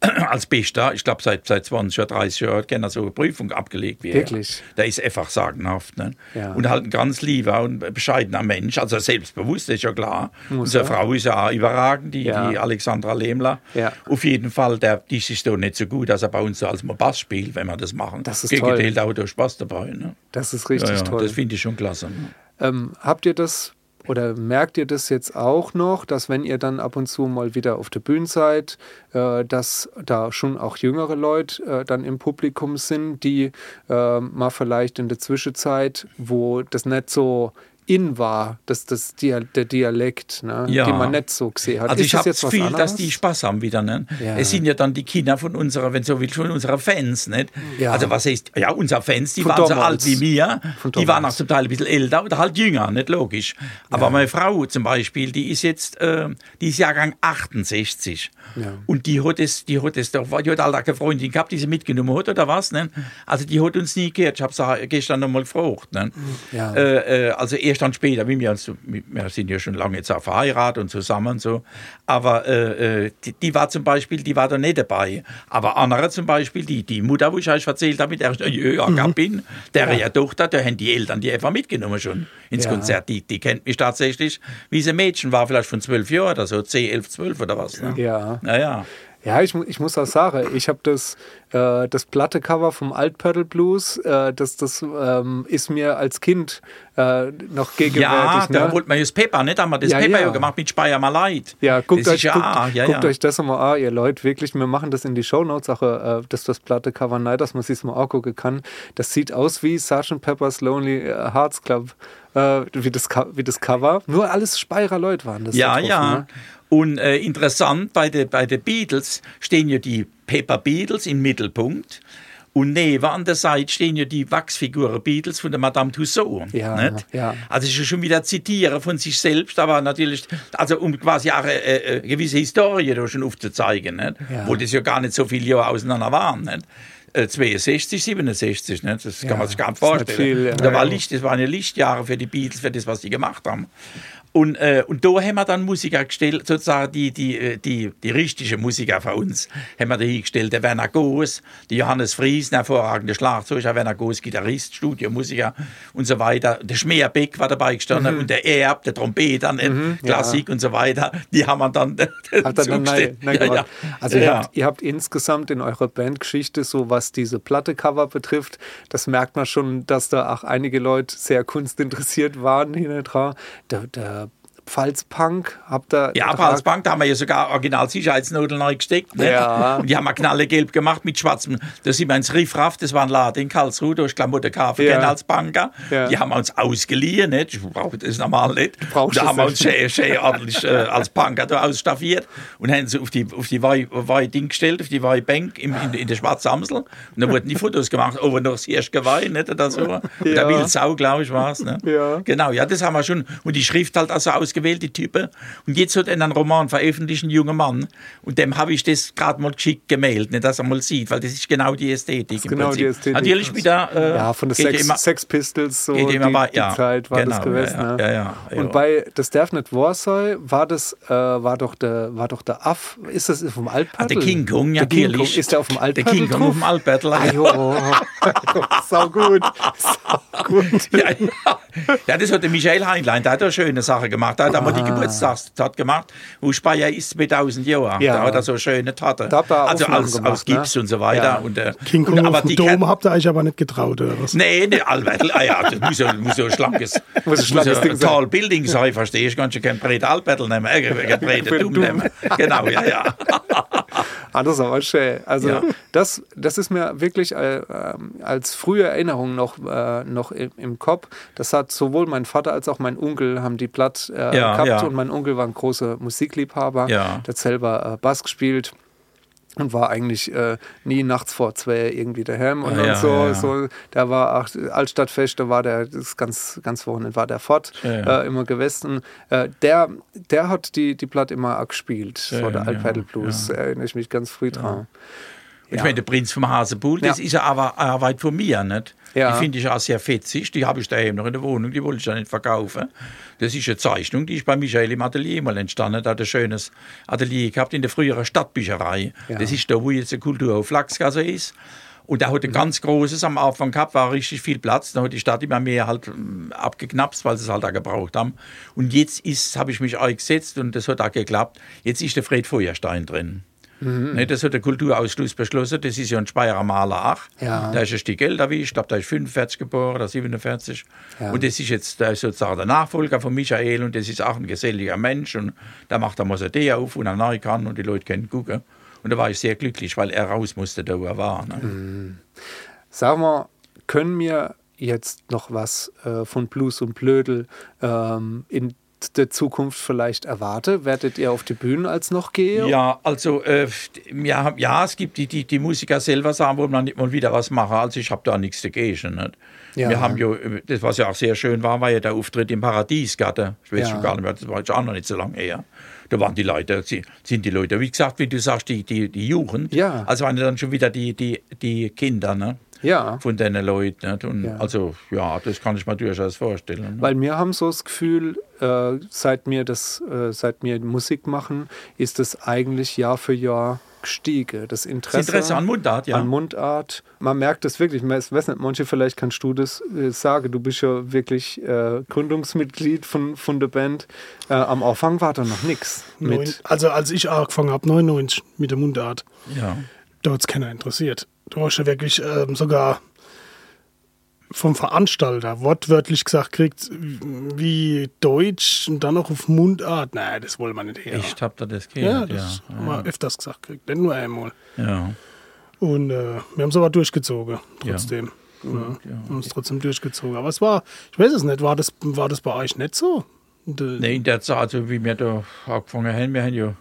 D: [clears throat] als Bester, ich glaube seit, seit 20 oder 30 Jahren, hat gerne so eine Prüfung abgelegt. Er.
B: Wirklich?
D: Der ist einfach sagenhaft. Ne?
B: Ja.
D: Und halt ein ganz lieber und bescheidener Mensch, also selbstbewusst, ist ja klar.
B: Muss
D: Unsere
B: er.
D: Frau ist ja auch überragend, die,
B: Ja.
D: die Alexandra Lehmler.
B: Ja.
D: Auf jeden Fall, der, die ist doch nicht so gut, dass er bei uns so als Bass spielt, wenn wir das machen.
B: Das ist
D: Gegenteil,
B: toll.
D: da hat er Spaß dabei. Ne?
B: das ist richtig toll.
D: Das finde ich schon klasse. Ne?
B: Ähm, habt ihr das oder merkt ihr das jetzt auch noch, dass wenn ihr dann ab und zu mal wieder auf der Bühne seid, äh, dass da schon auch jüngere Leute äh, dann im Publikum sind, die äh, mal vielleicht in der Zwischenzeit, wo das nicht so in war, dass das Dia der Dialekt, ne,
D: Ja.
B: die man nicht so gesehen hat.
D: Also
B: Ist
D: ich habe
B: jetzt
D: das
B: was
D: Gefühl,
B: anderes?
D: dass die Spaß haben wieder. Ne?
B: Ja.
D: Es sind ja dann die Kinder von unserer, wenn so will, von unserer Fans. Nicht?
B: Ja.
D: Also was heißt, ja, unsere Fans, die
B: Von
D: waren so
B: damals.
D: alt wie mir, die waren auch zum Teil ein bisschen älter oder halt jünger, nicht logisch. Aber meine Frau zum Beispiel, die ist jetzt, äh, die ist Jahrgang 68.
B: Ja.
D: Und die hat es, die hat es doch, die hat halt keine Freundin gehabt, die sie mitgenommen hat oder was. Ne? Also die hat uns nie gehört. Ich habe sie gestern noch mal gefragt.
B: Ja.
D: Äh, äh, also erst dann später, wie wir uns, wir sind ja schon lange jetzt auch verheiratet und zusammen und so, aber äh, äh, die, die war zum Beispiel, die war da nicht dabei. Aber andere zum Beispiel, die, die Mutter, wo ich euch erzählt habe, mit der ich ja, ja, bin, der ja. Tochter, da haben die Eltern die einfach mitgenommen schon ins
B: Ja.
D: Konzert. Die, die kennt mich tatsächlich, wie sie Mädchen war, vielleicht von zwölf Jahren oder so, 10, 11, 12 oder was. Ne?
B: Ja.
D: Naja.
B: Ja, ich, ich muss auch sagen, ich habe das, äh, das Plattecover vom Altpördel Blues, äh, das, das ähm, ist mir als Kind äh, noch
D: Ja,
B: gegenwärtig.
D: da
B: ne?
D: wollte man das Pepper, nicht? Haben wir das
B: Ja,
D: Pepper
B: ja.
D: ja gemacht mit Speyer mal leid.
B: Ja, guckt, euch,
D: ja,
B: guckt,
D: ja,
B: guckt
D: ja.
B: euch das mal an, ihr Leute. Wirklich, wir machen das in die Shownotes, auch, äh, dass das Plattecover nein, dass man sich mal angucken kann. Das sieht aus wie Sgt. Pepper's Lonely äh, Hearts Club, äh, wie, das, wie das Cover. Nur alles Speyerer Leute waren das.
D: Ja,
B: da drauf,
D: ja.
B: Ne?
D: Und äh, interessant, bei den bei de Beatles stehen ja die Pepper Beatles im Mittelpunkt. Und neben an der Seite stehen ja die Wachsfiguren Beatles von der Madame Tussauds.
B: Ja,
D: nicht?
B: ja.
D: Also es ist ja schon wieder Zitieren von sich selbst, aber natürlich, also um quasi auch eine, eine, eine gewisse Historie da schon aufzuzeigen, nicht?
B: Ja.
D: wo das ja gar nicht so viele Jahre auseinander waren. Nicht? Äh, 62, 67, nicht? das
B: Ja,
D: kann man sich gar nicht vorstellen.
B: viel, ja.
D: da war. Licht, das waren ja Lichtjahre für die Beatles, für das, was sie gemacht haben. Und, äh, und da haben wir dann Musiker gestellt, sozusagen die, die, äh, die, die richtige Musiker von uns, haben wir da hingestellt. Der Werner Goos, der Johannes Fries, ein hervorragender Schlagzeuger, Werner Goos, Gitarrist, Studiomusiker und so weiter. Der Schmeerbeck war dabei gestanden und der Erb, der Trompeter, ne? Klassik und so weiter. Die haben wir dann [laughs]
B: Hat dann nein, nein
D: Ja, ja.
B: Also ihr,
D: Ja.
B: habt, ihr habt insgesamt in eurer Bandgeschichte, so was diese Plattecover betrifft, das merkt man schon, dass da auch einige Leute sehr [laughs] kunstinteressiert waren hinten dran. Der, der Pfalzpunk, habt ihr...
D: Ja, Pfalzbank, da haben wir ja sogar Original-Sicherheitsnodeln neu gesteckt. Ne?
B: Ja.
D: Und [laughs] die haben wir knallegelb gemacht mit schwarzem. Da sind wir ins Riffraff, das war ein Laden in Karlsruhe, da ist Klamotte Kaffee
B: Ja.
D: als Banker.
B: Ja.
D: Die haben wir uns ausgeliehen, nicht? Ich brauche das normal nicht.
B: brauchst
D: da haben wir uns schön, schön ordentlich äh, als Banker da ausstaffiert und haben sie auf die, auf die Wei- Wei-Ding gestellt, auf die Weihbank in, in, in der Schwarzamsel. Und dann wurden die Fotos gemacht, oh, noch das erste Geweih, nicht? Oder so. Und
B: Ja.
D: der Wildsau, glaube ich, war es. Ne?
B: Ja.
D: Genau, ja, das haben wir schon. Und die Schrift halt also ausgewählt, die Typen. Und jetzt hat er einen Roman veröffentlicht, ein junger Mann. Und dem habe ich das gerade mal geschickt gemeldet, nicht, dass er mal sieht, weil das ist genau die Ästhetik.
B: genau
D: Prinzip.
B: die Ästhetik.
D: Natürlich wieder. Äh,
B: ja, von den Sex,
D: immer-
B: Sex Pistols, so die,
D: immer
B: die
D: ja,
B: Zeit war das
D: genau,
B: gewesen.
D: ja,
B: ne?
D: ja, ja, ja.
B: Und bei Das darf nicht wahr sein, war das, äh, war doch der, war doch der Aff, ist das vom Altpaddel?
D: Ah, der King Kong, ja,
B: der King. Kong, ist der auf dem
D: Der
B: Altpaddel
D: King Kong auf dem Altbattle.
B: Ah, jo. Sau gut. [laughs] Sau gut.
D: Ja, ja. ja, das hat der Michael Heinlein, der hat eine schöne Sache gemacht. Da hat er die Geburtstagstat gemacht, wo Speyer ist 2000 Jahre.
B: Ja.
D: Da hat er so schöne Tatte. Also aus,
B: gemacht,
D: aus Gips
B: ne?
D: und so weiter.
B: Ja.
D: Und, äh,
C: King
D: und,
C: Kong
D: aber
C: auf dem
D: die
C: Dom
D: kann-
C: habt ihr euch aber nicht getraut, oder was?
D: Nee, nee, Albert, ah ja, das muss ja, muss ja ein schlankes, [laughs]
B: Muss ein schlankes Ding
D: ein
B: sein.
D: tall Building sein, verstehst du? Kannst du kein Brett Albertel nehmen, äh, kein Brett [laughs] dumm. nehmen. Genau, ja, ja. [laughs]
B: Ah, das ist aber schön. Also
D: Ja.
B: das, das ist mir wirklich äh, ähm, als frühe Erinnerung noch, äh, noch im, im Kopf. Das hat sowohl mein Vater als auch mein Onkel haben die Platt äh,
D: Ja,
B: gehabt
D: ja.
B: und mein Onkel war ein großer Musikliebhaber.
D: Ja.
B: Der hat selber äh, Bass gespielt. Und war eigentlich äh, nie nachts vor zwei irgendwie daheim und,
D: Ah, ja,
B: und so,
D: ja,
B: so. Da war auch Altstadtfeste, war der das ganz ganz Wochenende war der fort
D: Ja.
B: Äh, immer gewesen. Äh, der der hat die die Platte immer auch gespielt, so der
D: ja,
B: Alpedal Blues. Erinnere ich mich ganz früh dran.
D: Ich meine, der Prinz vom Hasebuhl, das ist ja aber auch weit von mir, nicht?
B: Ja.
D: Die finde ich auch sehr fetzig. Die habe ich daheim noch in der Wohnung, die wollte ich ja nicht verkaufen. Das ist eine Zeichnung, die ist bei Michael im Atelier mal entstanden. Da hat er ein schönes Atelier gehabt in der früheren Stadtbücherei.
B: Ja.
D: Das ist da, wo jetzt der Kulturhof Lachsgasse ist. Und da hat ein ganz großes am Anfang gehabt, war richtig viel Platz. Da hat die Stadt immer mehr halt ähm, abgeknapst, weil sie es halt auch gebraucht haben. Und jetzt ist, habe ich mich eingesetzt und das hat auch geklappt. Jetzt ist der Fred Feuerstein drin. Ne, das hat der Kulturausschuss beschlossen. Das ist ja ein Speyerer Maler auch.
B: Ja.
D: Da ist ein Stück älter wie ich. Glaube, da ist 45 geboren oder 47.
B: Ja.
D: Und das ist jetzt der ist sozusagen der Nachfolger von Michael und das ist auch ein geselliger Mensch. Und da macht er Mosadee auf und er neu kann und die Leute können gucken. Und da war ich sehr glücklich, weil er raus musste, da wo er war. Ne?
B: Sag mal, können wir jetzt noch was äh, von Blues und Blödel ähm, in der Zukunft vielleicht erwarten? Werdet ihr auf die Bühne als noch gehen?
D: Ja, also äh, ja, ja, es gibt die, die, die Musiker selber sagen, wollen wir nicht mal wieder was machen. Also ich habe da nichts dagegen. Nicht?
B: Ja.
D: Wir haben ja, das was ja auch sehr schön war, war ja der Auftritt im Paradiesgarten. Ich weiß
B: Ja.
D: schon gar nicht mehr, das war jetzt auch noch nicht so lange her. Da waren die Leute, sind die Leute, wie gesagt, wie du sagst, die, die, die Jugend.
B: Ja.
D: Also waren dann schon wieder die, die, die Kinder, ne?
B: Ja.
D: Von den Leuten. Nicht? Und
B: Ja.
D: Also, ja, das kann ich mir durchaus vorstellen. Ne?
B: Weil wir haben so das Gefühl, äh, seit wir das, äh, seit wir Musik machen, ist es eigentlich Jahr für Jahr gestiegen. Das Interesse,
D: Das Interesse an Mundart, ja.
B: an Mundart. Man merkt es wirklich. Ich weiß nicht, manche vielleicht kannst du das äh, sagen. Du bist ja wirklich äh, Gründungsmitglied von, von der Band. Äh, am Anfang war da noch nichts
C: also als ich angefangen habe, 99 mit der Mundart,
D: ja.
C: da hat es keiner interessiert. Du hast ja wirklich ähm, sogar vom Veranstalter wortwörtlich gesagt kriegt, wie Deutsch und dann noch auf Mundart. Nein, das wollen wir nicht her.
D: Echt, habt ihr das
C: Ja,
D: gehört?
C: das haben wir öfters gesagt kriegt, nicht nur einmal.
D: ja.
C: Und äh, wir haben es aber durchgezogen,
D: Ja.
C: trotzdem. Ja.
D: ja.
C: Wir haben es trotzdem durchgezogen. Aber es war, ich weiß es nicht, war das, war das bei euch nicht so? Äh,
D: Nee, in der Zeit, also wie wir da angefangen haben, wir haben ja,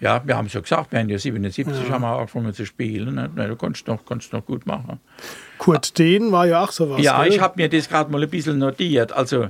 D: ja, wir haben schon gesagt, wir haben ja 77 haben wir angefangen zu spielen. Ne? Du kannst noch, kannst noch gut machen.
C: Kurt Dehn war ja auch sowas.
D: ja,
C: gell?
D: ich habe mir das gerade mal ein bisschen notiert. Also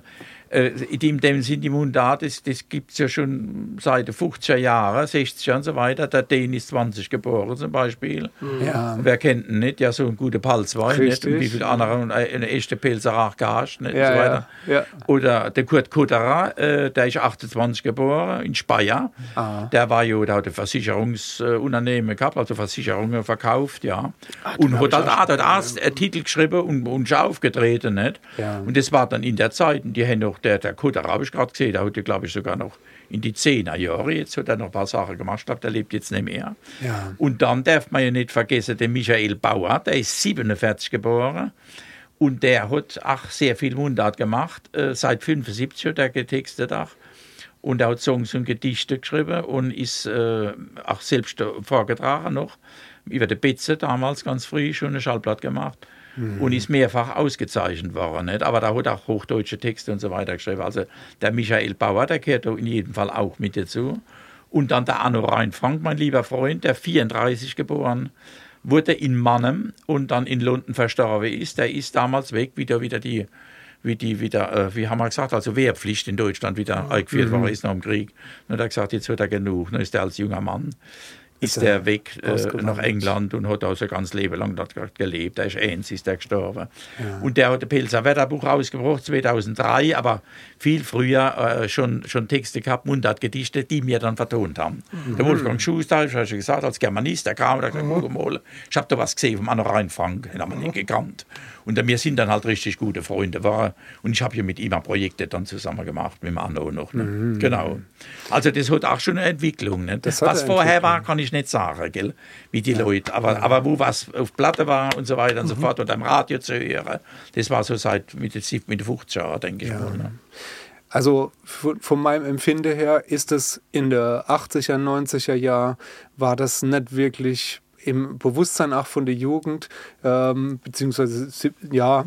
D: in dem Sinn, die Mundart, das, das gibt es ja schon seit den 50er Jahren, 60er und so weiter. Der Dänen ist 20 geboren zum Beispiel.
B: Ja.
D: Wer kennt ihn nicht? Ja, so ein guter Palzwein, nicht? Und wie viele andere, und eine echte Pilzerach gehascht, nicht?
B: Ja,
D: und so weiter.
B: ja.
D: Oder der Kurt Kutterer, äh, der ist 28 geboren, in Speyer.
B: Ah.
D: Der war ja, der hat ein Versicherungsunternehmen gehabt, also Versicherungen verkauft, ja. und
C: hab
D: hat halt
C: auch
D: auch dort erst einen Titel geschrieben und, und schon aufgetreten, nicht?
B: Ja.
D: Und das war dann in der Zeit, und die haben noch, der, der Kutterer habe ich gerade gesehen, der hat ja, glaube ich, sogar noch in die 10er Jahre, jetzt hat er noch ein paar Sachen gemacht, ich glaube, der lebt jetzt nicht mehr.
B: Ja.
D: Und dann darf man ja nicht vergessen, den Michael Bauer, der ist 47 geboren. Und der hat auch sehr viel Mundart gemacht. Äh, seit 75 hat er getextet auch. Und er hat Songs und Gedichte geschrieben und ist äh, auch selbst vorgetragen noch. Über die Betze damals ganz früh schon eine Schallplatte gemacht. Und ist mehrfach ausgezeichnet worden. Nicht? Aber da hat auch hochdeutsche Texte und so weiter geschrieben. Also der Michael Bauer, der gehört da in jedem Fall auch mit dazu. Und dann der Arno Reinfrank, mein lieber Freund, der 34 geboren wurde in Mannem und dann in London verstorben ist. Der ist damals weg, wieder wieder die wie die wieder, äh, wie haben wir gesagt, also Wehrpflicht in Deutschland wieder eingeführt worden ist nach dem Krieg. Und er hat gesagt, jetzt wird er genug. Dann ist er als junger Mann ist
B: er
D: weg äh, nach England und hat auch sein ganzes Leben lang dort gelebt. Der ist eins, ist der gestorben. Und der hat ein Pilzer Wetterbuch rausgebracht 2003, aber viel früher äh, schon, schon Texte gehabt, Mundartgedichte, die mir dann vertont haben. Der Wolfgang Schuster, ich habe schon gesagt, als Germanist, der kam und hat gesagt, guck mal, ich habe da was gesehen vom Anna Rheinfrank, den haben wir nicht gekannt. Und wir sind dann halt richtig gute Freunde. War, und ich habe ja mit ihm ein Projekte dann zusammen gemacht, mit dem Anno noch. Ne? Genau. Also das hat auch schon eine Entwicklung. Ne? Was vorher
B: Entwicklung.
D: war, kann ich nicht sagen, gell? wie die Leute. Aber, aber wo was auf Platte war und so weiter und so fort und am Radio zu hören, das war so seit mit den, sieb- mit den 50 Jahren, denke ich mal. Ne?
B: Also von, meinem Empfinden her ist es in der 80er, 90er Jahr war das nicht wirklich im Bewusstsein auch von der Jugend, ähm, beziehungsweise ja,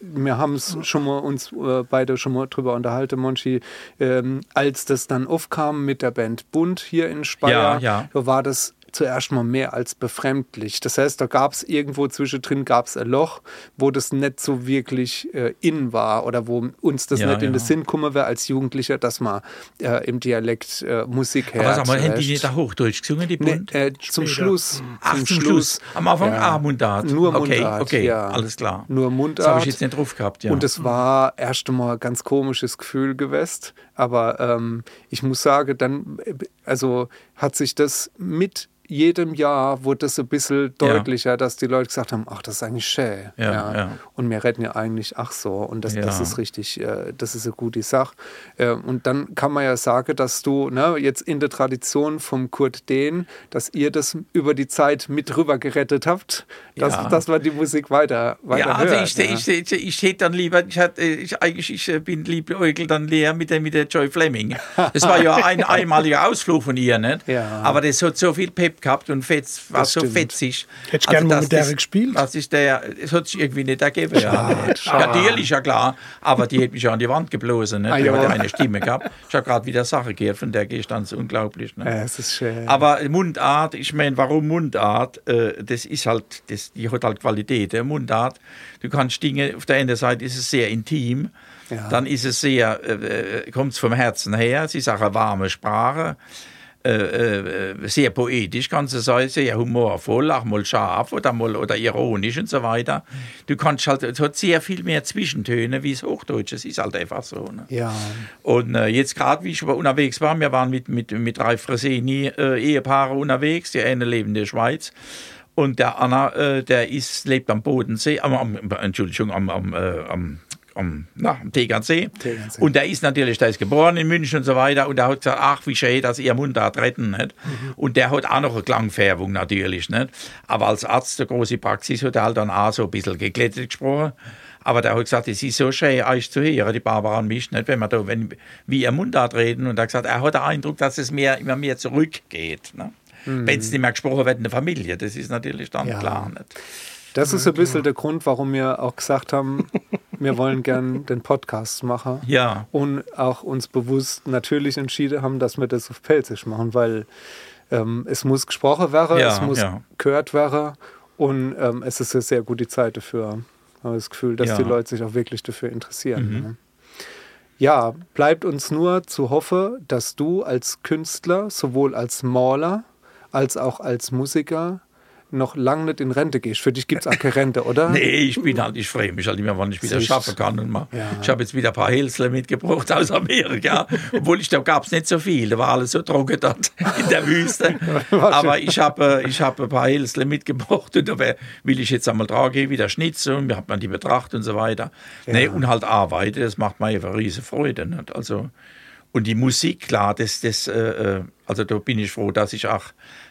B: wir haben es schon mal uns äh, beide schon mal drüber unterhalten, Monchi, ähm, als das dann aufkam mit der Band Bund hier in Speyer,
D: Ja, ja.
B: war das zuerst mal mehr als befremdlich. Das heißt, da gab es irgendwo zwischendrin gab es ein Loch, wo das nicht so wirklich äh, in war oder wo uns das
D: Ja,
B: nicht in
D: ja.
B: den Sinn kommen wäre als Jugendlicher, dass man äh, im Dialekt äh, Musik hört.
D: Aber sag mal, haben die nicht da Hochdeutsch gesungen, die
B: Nee,
D: Bund?
B: äh, zum Schluss.
D: Ach, zum Schluss. Am Anfang ah, Mundart.
B: Nur
D: Okay,
B: Mundart.
D: okay,
B: ja.
D: alles klar.
B: Nur
D: Das habe
B: Mundart.
D: ich jetzt nicht drauf gehabt, ja.
B: Und es war erst einmal ein ganz komisches Gefühl gewesen. Aber ähm, ich muss sagen, dann, also hat sich das mit jedem Jahr wurde es ein bisschen deutlicher, dass die Leute gesagt haben, ach, das ist eigentlich schön.
D: Ja, ja.
B: Und wir retten ja eigentlich, ach so, und das, das
D: Ja.
B: ist richtig, äh, das ist eine gute Sache. Äh, und dann kann man ja sagen, dass du ne, jetzt in der Tradition vom Kurt Dehn, dass ihr das über die Zeit mit rüber gerettet habt, dass,
D: Ja.
B: dass man die Musik weiter, weiter
D: ja, also
B: hört.
D: ich,
B: ja.
D: ich, ich, ich, ich hätte dann lieber, ich, hatte, ich, eigentlich, ich äh, bin liebäugel dann leer mit der, mit der Joy Fleming. Das war ja [laughs] ein einmaliger Ausflug von ihr, nicht?
B: Ja.
D: Aber das hat so viel Pep gehabt und fetz, war
B: Das
D: so
B: stimmt.
D: fetzig.
C: Hättest gern mal
D: dass
C: mit der
D: das-
C: gespielt?
D: Das ist der, es hat sich irgendwie nicht ergeben. ja. natürlich, ja klar. Aber die hat mich ja an die Wand geblasen. Nicht?
B: Ah,
D: Die
B: ja.
D: hat ja eine Stimme gehabt. Ich habe gerade wieder Sache gehört, von der gehe ich dann so unglaublich. Ne?
B: Ja, es ist schön.
D: Aber Mundart, ich meine, warum Mundart? Äh, das ist halt, das, die hat halt Qualität. Der Mundart, du kannst Dinge, auf der einen Seite ist es sehr intim,
B: Ja.
D: dann ist es sehr, äh, kommt es vom Herzen her, es ist auch eine warme Sprache. Äh, äh, sehr poetisch, kannst du sagen, sehr humorvoll, auch mal scharf oder mal oder ironisch und so weiter. Du kannst halt, es hat sehr viel mehr Zwischentöne wie das Hochdeutsche, es ist halt einfach so. Ne?
B: ja,
D: Und äh, jetzt gerade, wie ich unterwegs war, wir waren mit, mit, mit drei Freseni-Ehepaare unterwegs, die eine leben in der Schweiz. Und der Anna, äh, der ist, lebt am Bodensee, am, am, Entschuldigung, am, am, äh, am, am, na, am Tegernsee.
B: Tegernsee.
D: Und der ist natürlich, der ist geboren in München und so weiter. Und der hat gesagt, ach, wie schön, dass ihr Mundart retten. Nicht? Und der hat auch noch eine Klangfärbung natürlich. Nicht? Aber als Arzt der große Praxis hat er halt dann auch so ein bisschen geklettert gesprochen. Aber der hat gesagt, es ist so schön, euch zu hören, die Barbara und mich, nicht? wenn wir da, wenn, wie ihr Mundart reden. Und er hat gesagt, er hat den Eindruck, dass es mehr, immer mehr zurückgeht. Ne? Wenn es nicht mehr gesprochen wird in der Familie, das ist natürlich dann
B: Ja.
D: klar. Nicht?
B: das ist ein bisschen der Grund, warum wir auch gesagt haben, [laughs] wir wollen gern den Podcast machen.
D: Ja.
B: Und auch uns bewusst natürlich entschieden haben, dass wir das auf Pelzisch machen, weil ähm, es muss gesprochen werden,
D: Ja,
B: es muss
D: ja.
B: gehört werden und ähm, es ist eine sehr gute Zeit dafür. Ich habe das Gefühl, dass
D: Ja. Mhm.
B: die Leute sich auch wirklich dafür interessieren. Ne? Ja, bleibt uns nur zu hoffen, dass du als Künstler, sowohl als Maler als auch als Musiker, noch lange nicht in Rente gehst. Für dich gibt es auch keine Rente, oder? [laughs]
D: Nee, ich bin halt, ich freue mich halt immer, wann ich wieder
B: Siehst.
D: schaffen kann. Und mal,
B: Ja.
D: Ich habe jetzt wieder ein paar Hälsle mitgebracht aus Amerika, [laughs] obwohl ich da gab es nicht so viel, da war alles so trocken dort [laughs] in der Wüste. Aber ich habe äh, ich habe ein paar Hälsle mitgebracht und da will ich jetzt einmal dran gehen, wieder schnitzen und hat man die betrachtet und so weiter. Nee, und halt arbeiten, das macht mir einfach riese Freude. Nicht? Also, und die Musik, klar, das, das, äh, äh, also da bin ich froh, dass ich auch,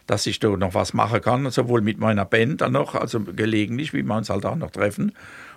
D: dass ich da noch was machen kann, sowohl mit meiner Band dann noch, also gelegentlich, wie wir uns halt auch noch treffen,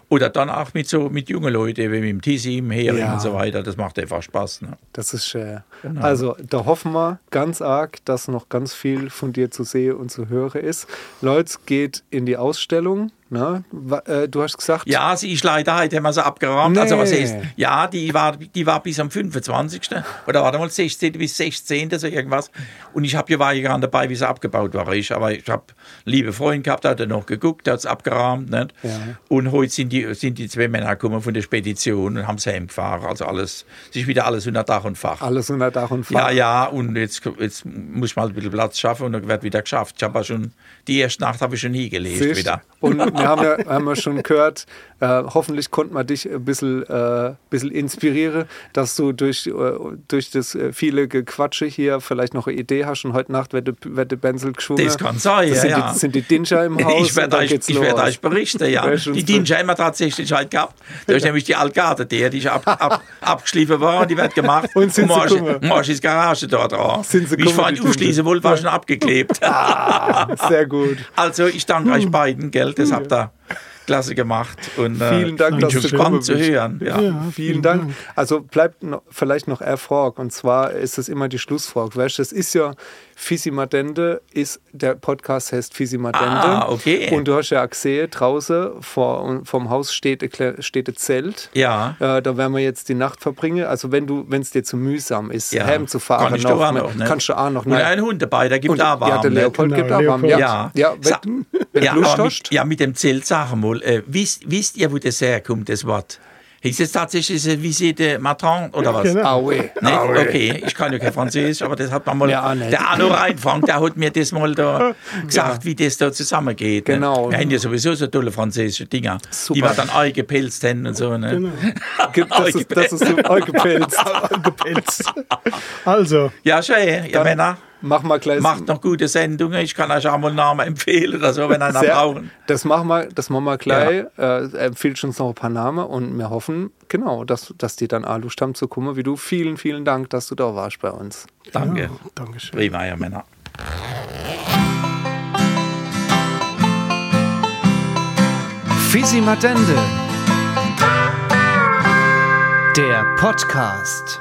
D: oder dann auch mit so mit jungen Leuten, wie mit dem Tissim, Hering
B: Ja.
D: und so weiter. Das macht einfach Spaß. Ne?
B: Das ist schön.
D: Genau.
B: Also, da hoffen wir ganz arg, dass noch ganz viel von dir zu sehen und zu hören ist. Leute, geht in die Ausstellung. Ne? Äh, Du hast gesagt,
D: Ja, sie ist leider heute haben wir sie abgeräumt. Also was
B: Nee.
D: heißt, ja, die war, die war bis am 25. Oder warte mal, 16. bis 16. so irgendwas. Und ich habe ja war ja gerade dabei, wie sie abgebaut war. Ich, aber ich habe liebe Freunde gehabt, der hat er noch geguckt, hat es abgeräumt. Nicht?
B: Ja.
D: Und heute sind die, sind die zwei Männer gekommen von der Spedition und haben es heimgefahren. Also alles, es ist wieder alles unter Dach und Fach.
B: alles unter Dach und Fach.
D: Ja, ja, und jetzt, jetzt muss ich mal ein bisschen Platz schaffen und dann wird wieder geschafft. Ich habe ja schon, die erste Nacht habe ich schon nie gelegt
B: Siehst?
D: wieder.
B: Und [laughs] wir haben ja, haben ja schon gehört, äh, hoffentlich konnte man dich ein bisschen, äh, bisschen inspirieren, dass du durch, äh, durch das äh, viele Gequatsche hier vielleicht noch eine Idee hast und heute Nacht wird, der- Benzel geschwungen.
D: Das kann sein,
B: das sind,
D: ja.
B: Die, sind die Dinger im [laughs] Haus.
D: Ich
B: und
D: werde euch, ich werd euch berichten, ja. [laughs] Die Dienste haben wir tatsächlich halt gehabt. Da ist nämlich die Altgarde, die, die ist ab, ab, abgeschliffen worden, die wird gemacht.
B: Und sind sie
D: morgen, morgen ist Garage dort dran.
B: Sind sie
D: Wie ich vorhin aufschließen wollte, war schon abgeklebt.
B: Sehr gut.
D: Also ich danke euch beiden, gell, das habt ihr klasse gemacht. Und, äh,
B: Vielen Dank, dass du
D: gespannt
B: gekommen
D: zu
B: bist.
D: hören. Ja.
B: Vielen,
C: vielen
B: Dank.
C: Dank.
B: Also bleibt noch, vielleicht noch eine Frage. Und zwar ist es immer die Schlussfrage. Weißt du, das ist ja Fisimadende, ist, der Podcast heißt Fisimadende.
D: Ah, okay.
B: Und du hast ja auch gesehen, draußen vor, vom Haus steht steht ein Zelt.
D: Ja.
B: Äh, da werden wir jetzt die Nacht verbringen. Also wenn du, wenn es dir zu mühsam ist,
D: Ja.
B: heim zu fahren,
D: Kann ich doch auch noch, ne?
B: kannst du auch noch.
D: Und ein Hund dabei, der gibt
B: Und-
D: da warm.
B: ja, der
D: ne?
B: Leopold
C: Genau,
B: gibt auch warm. Ja,
C: Leopold.
B: ja. wenn, wenn
D: ja,
B: du Lust hast.
D: mit, ja, mit dem Zelt, sag mal, äh, wisst, wisst ihr, wo das herkommt, das Wort? Ist es tatsächlich eine Visite Matron oder was?
C: Genau.
B: Ah, oui.
D: Nicht? Okay, ich kann ja kein Französisch, aber das hat man mal.
B: Ja, nicht.
D: der Arno Reinfang, der hat mir das mal da [laughs] gesagt, wie das da zusammengeht. Ne?
B: Genau.
D: Wir haben ja sowieso so tolle französische Dinger,
B: Super.
D: die wir dann eingepelzt haben und so. Ne? [laughs]
B: Gibt- Das ist, das ist so [laughs] eingepelzt.
C: Gepelzt. Also,
D: Ja, schön, ihr Männer.
B: Mach mal gleich.
D: Macht noch gute Sendungen. Ich kann euch auch mal Namen empfehlen oder so, wenn einer
B: Sehr-
D: brauchen.
B: Das machen wir, das machen wir gleich. Äh, empfiehlt uns noch ein paar Namen und wir hoffen, genau, dass, dass die dann Alu stammt zu kommen wie du. Vielen, vielen Dank, dass du da warst bei uns.
D: Danke.
C: ja, Dankeschön.
D: Prima, ihr Männer.
E: Fisimatende. Der Podcast.